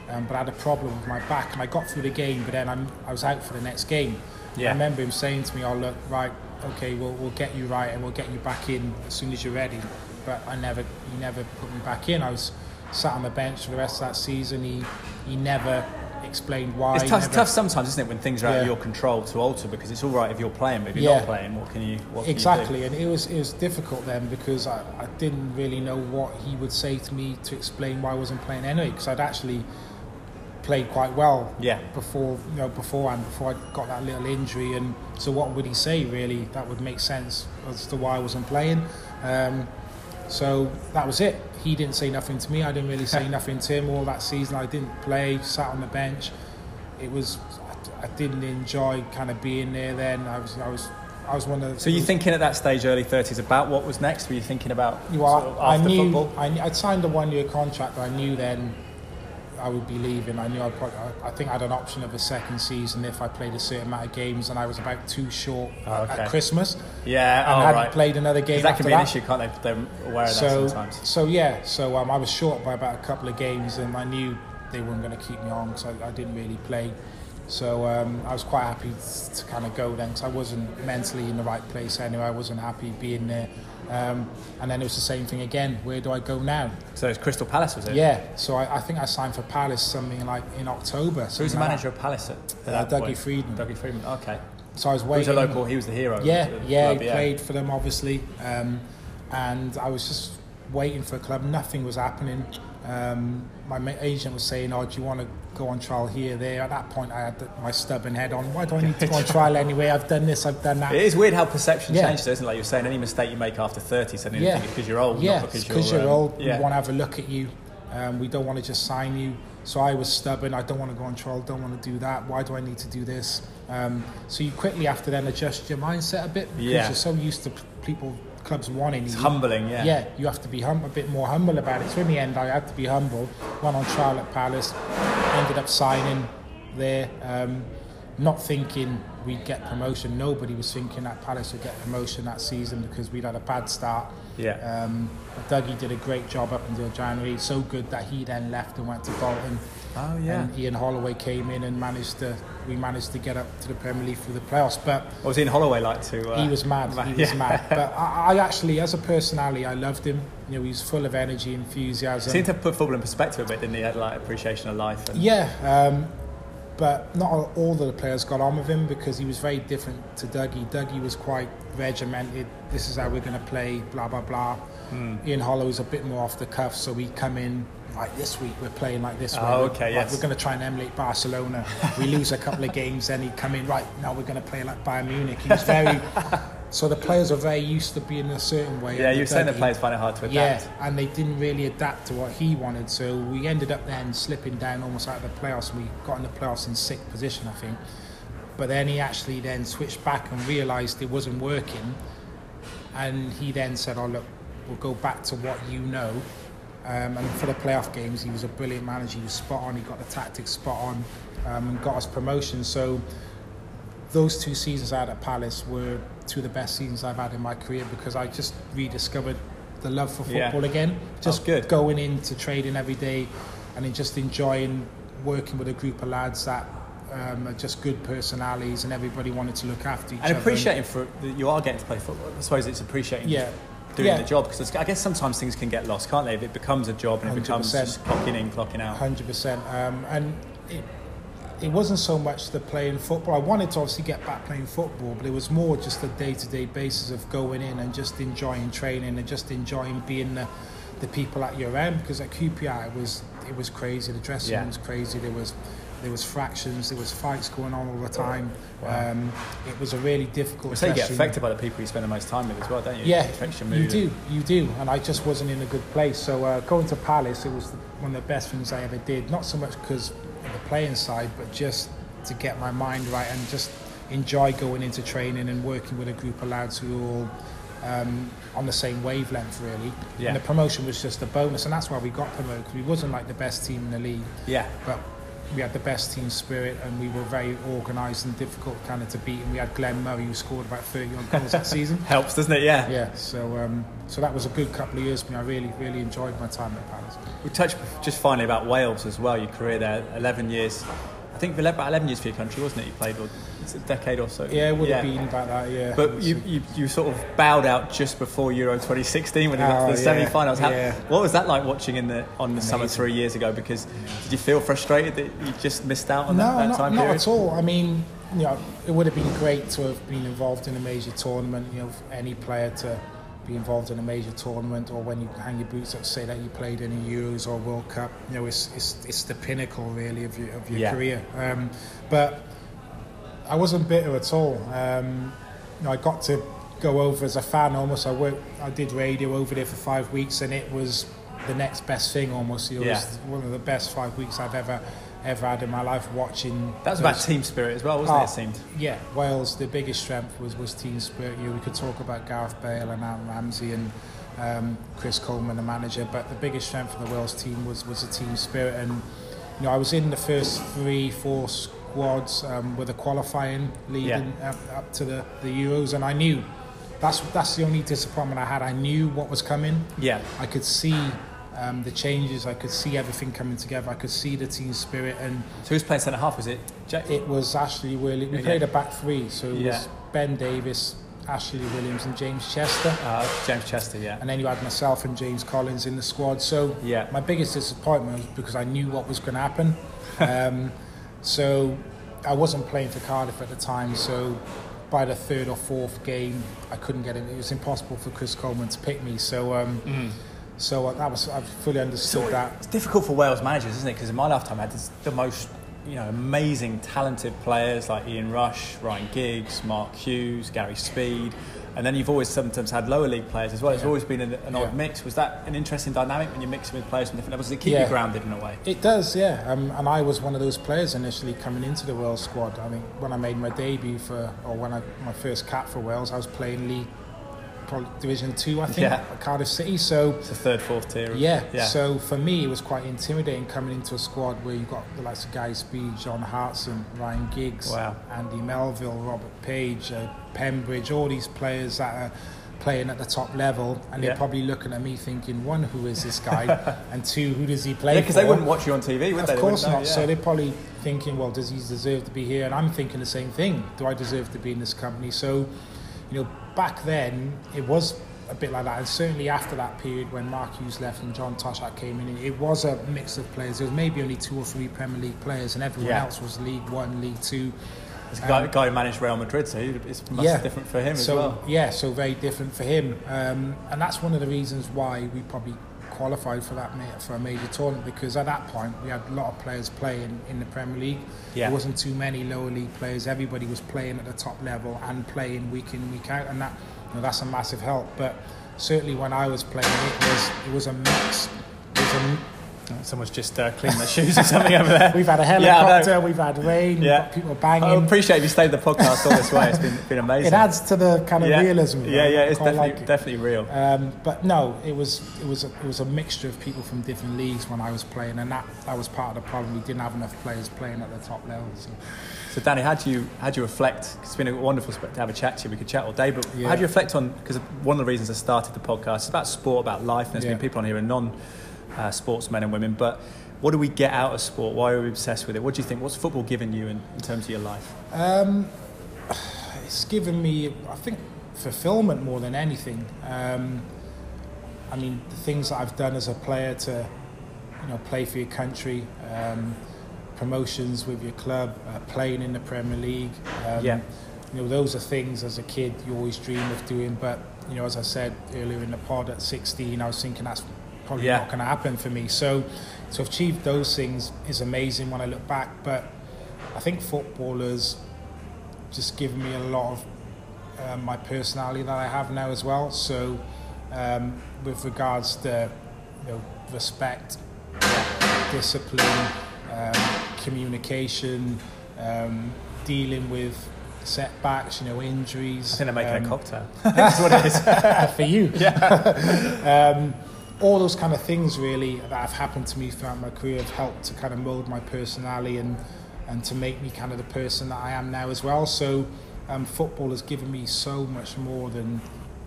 um, but I had a problem with my back, and I got through the game, but then I'm, I was out for the next game. Yeah. I remember him saying to me, "Oh look, right, okay, we'll, we'll get you right, and we'll get you back in as soon as you're ready." But I never, he never put me back in. I was sat on the bench for the rest of that season. He, he never explained why. It's tough, never- tough sometimes, isn't it, when things are out of your control to alter because it's all right if you're playing, but if you're not playing, what can you? What can Exactly, and it was it was difficult then because I, I didn't really know what he would say to me to explain why I wasn't playing anyway because I'd actually played quite well Yeah. before you know beforehand before I got that little injury and so what would he say really that would make sense as to why I wasn't playing um, so that was it he didn't say nothing to me I didn't really say nothing to him all that season I didn't play sat on the bench it was I, I didn't enjoy kind of being there then I was I was I was one of you? So you thinking at that stage, early thirties, about what was next? Were you thinking about You sort are, of I knew football? I, I'd signed a one-year contract. I knew then I would be leaving. I knew I'd probably, I I think I had an option of a second season if I played a certain amount of games, and I was about too short Oh, okay. at Christmas, Yeah, and oh, hadn't right. played another game. that can be an issue, can't they? They're aware of that So, sometimes. so yeah, so um, I was short by about a couple of games, and I knew they weren't going to keep me on, so I, I didn't really play. So um, I was quite happy to kind of go then, because I wasn't mentally in the right place anyway. I wasn't happy being there. Um, and then it was the same thing again. Where do I go now? So it's Crystal Palace, was it? Yeah, so I, I think I signed for Palace something like in October. So who's the like manager of Palace at, at Uh, Dougie point? Freedman. Dougie Freedman. Okay. So I was He waiting. was a local. He was the hero. Yeah, the yeah, club, he played for them obviously, um, and I was just waiting for a club. Nothing was happening. Um, my agent was saying, "Oh, do you want to go on trial here, there?" At that point, I had the, my stubborn head on. Why do I need to go on trial anyway? I've done this, I've done that. It is weird how perception Yeah. changes, isn't it? Like you're saying, any mistake you make after 30, suddenly you Yeah. it's because you're old, yeah, not because you're, you're, um, old. Yeah. We want to have a look at you. Um, we don't want to just sign you. So I was stubborn. I don't want to go on trial. Don't want to do that. Why do I need to do this? Um, so you quickly have to then adjust your mindset a bit because Yeah. you're so used to people, clubs wanting It's you. humbling, yeah. Yeah, you have to be hum- a bit more humble about it. So in the end, I had to be humble. Went on trial at Palace, ended up signing there, um, not thinking we'd get promotion. Nobody was thinking that Palace would get promotion that season because we'd had a bad start. Yeah. Um, Dougie did a great job up until January. So good that he then left and went to Bolton. Oh, yeah. And Ian Holloway came in and managed to. We managed to get up to the Premier League through the playoffs, but What was Ian Holloway like to? Uh, he was mad. He was yeah. mad. But I, I actually, as a personality, I loved him. You know, he's full of energy, enthusiasm. Seemed to put football in perspective a bit, didn't he? He had like appreciation of life. And, Yeah, um, but not all- of the players got on with him because he was very different to Dougie. Dougie was quite regimented. This is how we're going to play. Blah blah blah. Hmm. Ian Holloway's a bit more off the cuff, so we come in like this week we're playing like this. Oh, way. okay, Like, yes. We're going to try and emulate Barcelona. we lose a couple of games, then he'd come in right now. We're going to play like Bayern Munich. He was very. so the players are very used to being a certain way. Yeah, you were saying the players find it hard to adapt. Yeah, and they didn't really adapt to what he wanted. So we ended up then slipping down almost out of the playoffs. We got in the playoffs in sixth position, I think. But then he actually then switched back and realised it wasn't working. And he then said, "Oh look, we'll go back to what you know." Um, and for the playoff games, he was a brilliant manager. He was spot on. He got the tactics spot on, um, and got us promotion. So those two seasons I had at Palace were two of the best seasons I've had in my career because I just rediscovered the love for Yeah. football again. Just good. going into trading every day and then just enjoying working with a group of lads that um, are just good personalities and everybody wanted to look after each And other. And appreciating for that you are getting to play football. I suppose it's appreciating Yeah. Doing Yeah. the job because I guess sometimes things can get lost, can't they? If it becomes a job and it becomes just clocking in, clocking out. Hundred percent. Um, and it, it wasn't so much the playing football. I wanted to obviously get back playing football, but it was more just the day-to-day basis of going in and just enjoying training and just enjoying being the, the people at your end. Because at QPR, it was it was crazy. The dressing Yeah. room was crazy. There was there was fractions. There was fights going on all the time. Wow. Um, it was a really difficult. Say you get affected by the people you spend the most time with as well, don't you? Yeah, It affects your mood. you do, you do, and I just wasn't in a good place. So uh, going to Palace, it was one of the best things I ever did. Not so much because of the playing side, but just to get my mind right and just enjoy going into training and working with a group of lads who all um, on the same wavelength, really. Yeah. And the promotion was just a bonus, and that's why we got promoted. 'cause we wasn't like the best team in the league, Yeah. but we had the best team spirit and we were very organised and difficult kind of to beat. And we had Glenn Murray who scored about 30 odd goals that season. Helps, doesn't it? Yeah. Yeah, so um, so that was a good couple of years for me. I really, really enjoyed my time at Palace. We touched just finally about Wales as well. Your career there, 11 years. I think about 11 years for your country, wasn't it? You played. Or, a decade or so. Yeah, it would have been about that. Yeah. But you, you, you sort of bowed out just before Euro 2016 when you got Oh, to the yeah, semi-finals. How, yeah. What was that like watching in the on the summer three years ago? Because did you feel frustrated that you just missed out on no, that, that not, time not period? at all. I mean, you know, it would have been great to have been involved in a major tournament. You know, any player to be involved in a major tournament, or when you hang your boots up, say that you played in a Euros or World Cup. You know, it's it's, it's the pinnacle really of your of your Yeah. career. Um, but I wasn't bitter at all. Um, you know, I got to go over as a fan almost. I worked, I did radio over there for five weeks, and it was the next best thing almost. It Yeah. was one of the best five weeks I've ever ever had in my life watching. That was about team spirit as well, wasn't it? Oh, It seemed. Yeah, Wales, the biggest strength was, was team spirit. You know, we could talk about Gareth Bale and Aaron Ramsey and um, Chris Coleman, the manager, but the biggest strength of the Wales team was, was the team spirit. And you know, I was in the first three, four squads um, with a qualifying leading up, up to the, the Euros, and I knew that's that's the only disappointment I had. I knew what was coming. Yeah. I could see um, the changes. I could see everything coming together. I could see the team spirit, and So who's playing centre half? Was it Jack? it was Ashley Williams. We Yeah. played a back three, so it Yeah. was Ben Davies, Ashley Williams, and James Chester. Uh, James Chester, yeah. And then you had myself and James Collins in the squad. So Yeah. my biggest disappointment was because I knew what was going to happen. um, so I wasn't playing for Cardiff at the time. So by the third or fourth game, I couldn't get in. It was impossible for Chris Coleman to pick me. So. Um, So uh, that was I fully understood that. It's difficult for Wales managers, isn't it? Because in my lifetime, I had the most you know amazing, talented players like Ian Rush, Ryan Giggs, Mark Hughes, Gary Speed, and then you've always sometimes had lower league players as well. It's Yeah. always been an, an odd Yeah. mix. Was that an interesting dynamic when you're mixing with players from different levels? Does it keep you grounded in a way? It does, yeah. Um, and I was one of those players initially coming into the Wales squad. I think when I made my debut for, or when I my first cap for Wales, I was playing League probably Division Two, I think, Yeah. at Cardiff City. So It's a third, fourth tier. yeah. yeah. So for me, it was quite intimidating coming into a squad where you've got the likes of Gary Speed, John Hartson, Ryan Giggs, Wow. Andy Melville, Robert Page, uh, Pembridge, all these players that are playing at the top level, and Yeah. they're probably looking at me thinking, one, who is this guy, and two, who does he play yeah, because they wouldn't watch you on TV, would they? Of course wouldn't know, yeah. So they're probably thinking, well, does he deserve to be here? And I'm thinking the same thing. Do I deserve to be in this company? So, you know, back then it was a bit like that. And certainly after that period when Mark Hughes left and John Toshack came in, it was a mix of players. There was maybe only two or three Premier League players, and everyone Yeah. else was League One, League Two. It's a guy, guy who managed Real Madrid, so it's much Yeah. different for him as well. yeah, so very different for him, um, and that's one of the reasons why we probably qualified for that for a major tournament because at that point we had a lot of players playing in the Premier League. Yeah. There wasn't too many lower league players. Everybody was playing at the top level and playing week in week out, and that you know, that's a massive help. But certainly when I was playing, it was it was a mix. It was a, Someone's just uh, cleaning their shoes or something over there. we've had a Yeah, helicopter, we've had rain, Yeah. people I banging. appreciate you stayed the podcast all this way. It's been, been amazing. it adds to the kind of yeah. realism. of it. Yeah, yeah, it's definitely like it. definitely real. Um, but no, it was it was a, it was a mixture of people from different leagues when I was playing, and that, that was part of the problem. We didn't have enough players playing at the top level. So. So Danny, how do you how do you reflect? 'cause It's been a wonderful to have a chat to you. We could chat all day, but Yeah. how do you reflect on? Because one of the reasons I started the podcast is about sport, about life, and there's Yeah. been people on here and non uh, sportsmen and women. But what do we get out of sport? Why are we obsessed with it? What do you think? What's football given you in, in terms of your life? Um, it's given me, I think, fulfillment more than anything. Um, I mean, the things that I've done as a player to, you know, play for your country, um, promotions with your club, uh, playing in the Premier League. Um, Yeah. You know, those are things as a kid you always dream of doing. But you know, as I said earlier in the pod, at 16, I was thinking that's probably Yeah. not going to happen for me. So, to achieve those things is amazing when I look back. But I think footballers just given me a lot of um, my personality that I have now as well. So, um, with regards to you know, respect, discipline, um, communication, um, dealing with setbacks, you know, injuries. I think they're making um, a cocktail. That's what it is. for you. Yeah. um, all those kind of things really that have happened to me throughout my career have helped to kind of mold my personality and and to make me kind of the person that I am now as well. So um, football has given me so much more than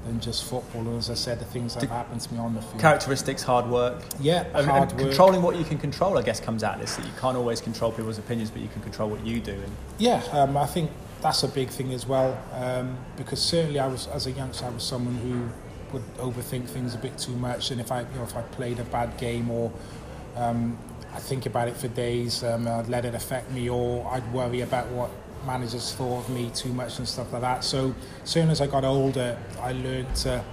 than just football. And as I said, the things that have happened to me on the field. Characteristics, hard work. yeah, And, hard and work. controlling what you can control, I guess, comes out of this. That you can't always control people's opinions, but you can control what you do. And Yeah, um, I think that's a big thing as well um, because certainly I was as a youngster I was someone who would overthink things a bit too much and if I you know if I played a bad game or um, I think about it for days um, I'd let it affect me or I'd worry about what managers thought of me too much and stuff like that so as soon as I got older I learned to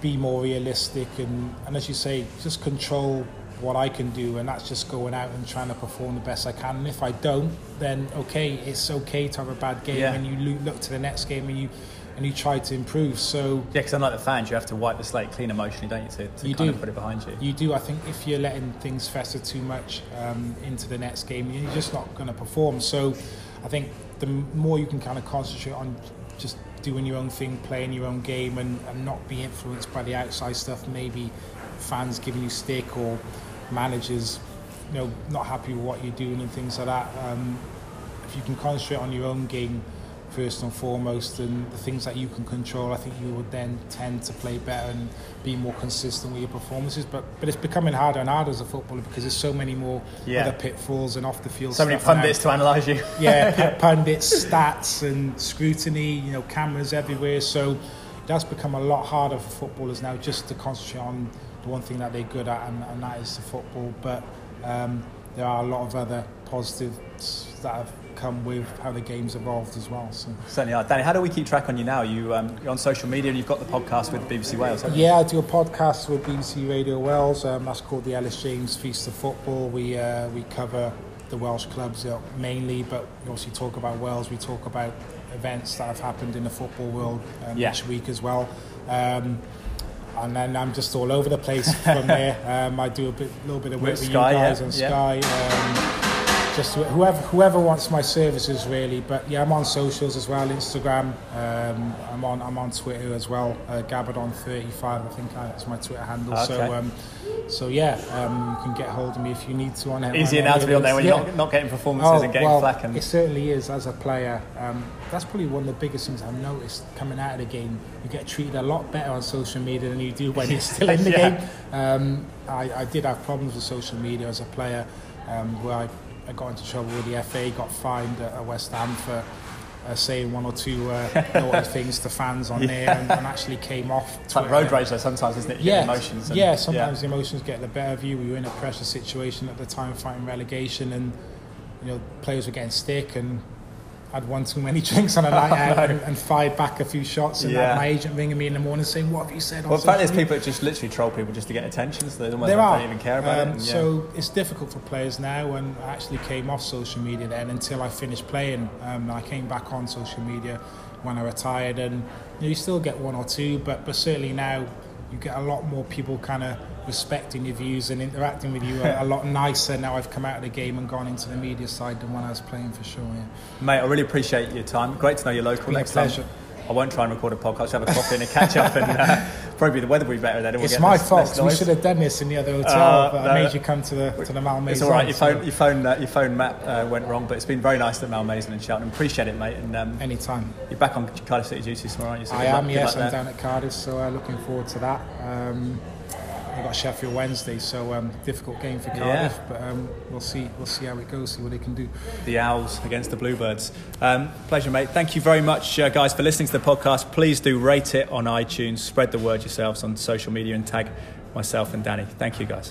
be more realistic and, and as you say just control what I can do, and that's just going out and trying to perform the best I can. And if I don't, then okay, it's okay to have a bad game, Yeah. and you look to the next game and you and you try to improve. So Yeah, because unlike the fans, you have to wipe the slate clean emotionally, don't you, to, to You kind do. of put it behind you. you do. I think if you're letting things fester too much um, into the next game, you're just not going to perform. So I think the more you can kind of concentrate on just doing your own thing, playing your own game, and, and not be influenced by the outside stuff. Maybe fans giving you stick or managers, you know, not happy with what you're doing and things like that. Um, if you can concentrate on your own game first and foremost and the things that you can control, I think you would then tend to play better and be more consistent with your performances. But but it's becoming harder and harder as a footballer because there's so many more Yeah. other pitfalls and off the field So many pundits to analyse you. yeah, pu- pundits, stats, and scrutiny. You know, cameras everywhere. So that's become a lot harder for footballers now just to concentrate on the one thing that they're good at, and, and that is the football. But um, there are a lot of other positives that have come with how the game's evolved as well. So. Certainly are. Danny, how do we keep track on you now? You, um, you're on social media and you've got the podcast with BBC Wales. Yeah, I do a podcast with BBC Radio Wales. Um, that's called the Ellis James Feast of Football. We uh, we cover the Welsh clubs uh, mainly, but we also talk about Wales. We talk about events that have happened in the football world um, Yeah. each week as well. Um, and then I'm just all over the place from there. Um, I do a bit, little bit of work With with, Sky, you guys yeah, on. Sky. Um, just wh- whoever whoever wants my services really. But yeah, I'm on socials as well, Instagram. Um, I'm on I'm on Twitter as well. Uh, Gabbidon35, I think uh, that's my Twitter handle. Okay. So um, so yeah, um, you can get hold of me if you need to on it. Easier now to be on there when you're not, not getting performances Oh, and getting well, flack. It certainly is as a player. Um, that's probably one of the biggest things I've noticed coming out of the game. You get treated a lot better on social media than you do when you're still in the Yeah. game. Um, I, I did have problems with social media as a player um, where I got into trouble with the FA, got fined at, West Ham for uh, saying one or two uh, naughty things to fans on there and, and actually came off. it's like road rage though sometimes, isn't it? You Yeah, emotions. and- yeah. Sometimes the emotions get the better of you. We were in a pressure situation at the time, fighting relegation, and you know players were getting stick and. I'd one too many drinks on a night out and, and fired back a few shots and Yeah. had my agent ringing me in the morning saying, "What have you said?" Well, in fact, social people just literally troll people just to get attention, so they almost there don't even care about Um, it. and, yeah. So it's difficult for players now, and I actually came off social media then until I finished playing. Um, I came back on social media when I retired, and you, know, you still get one or two, but but certainly now you get a lot more people kind of respecting your views and interacting with you a, a lot nicer now I've come out of the game and gone into the media side than when I was playing for sure. Yeah. Mate, I really appreciate your time. Great to know you're local. Next pleasure. time, I won't try and record a podcast. Have a coffee and a catch up, and uh, probably the weather will be better then. We'll It's my fault. we should have done this in the other hotel, Uh, but no. I made you come to the to the Malmaison. It's all right. Your so phone, your phone, uh, your phone map uh, went wrong, but it's been very nice at Malmaison and Cheltenham. Appreciate it, mate. And um, Anytime. you're back on Cardiff City duty tomorrow, aren't you? So I good luck- am, yes. I'm there. down at Cardiff, so uh, looking forward to that. Um, I've got Sheffield Wednesday, so um, difficult game for Yeah. Cardiff, but um, we'll see. We'll see how it goes. See what they can do. the Owls against the Bluebirds. Um, pleasure, mate. Thank you very much, uh, guys, for listening to the podcast. Please do rate it on iTunes, spread the word yourselves on social media, and tag myself and Danny. Thank you, guys.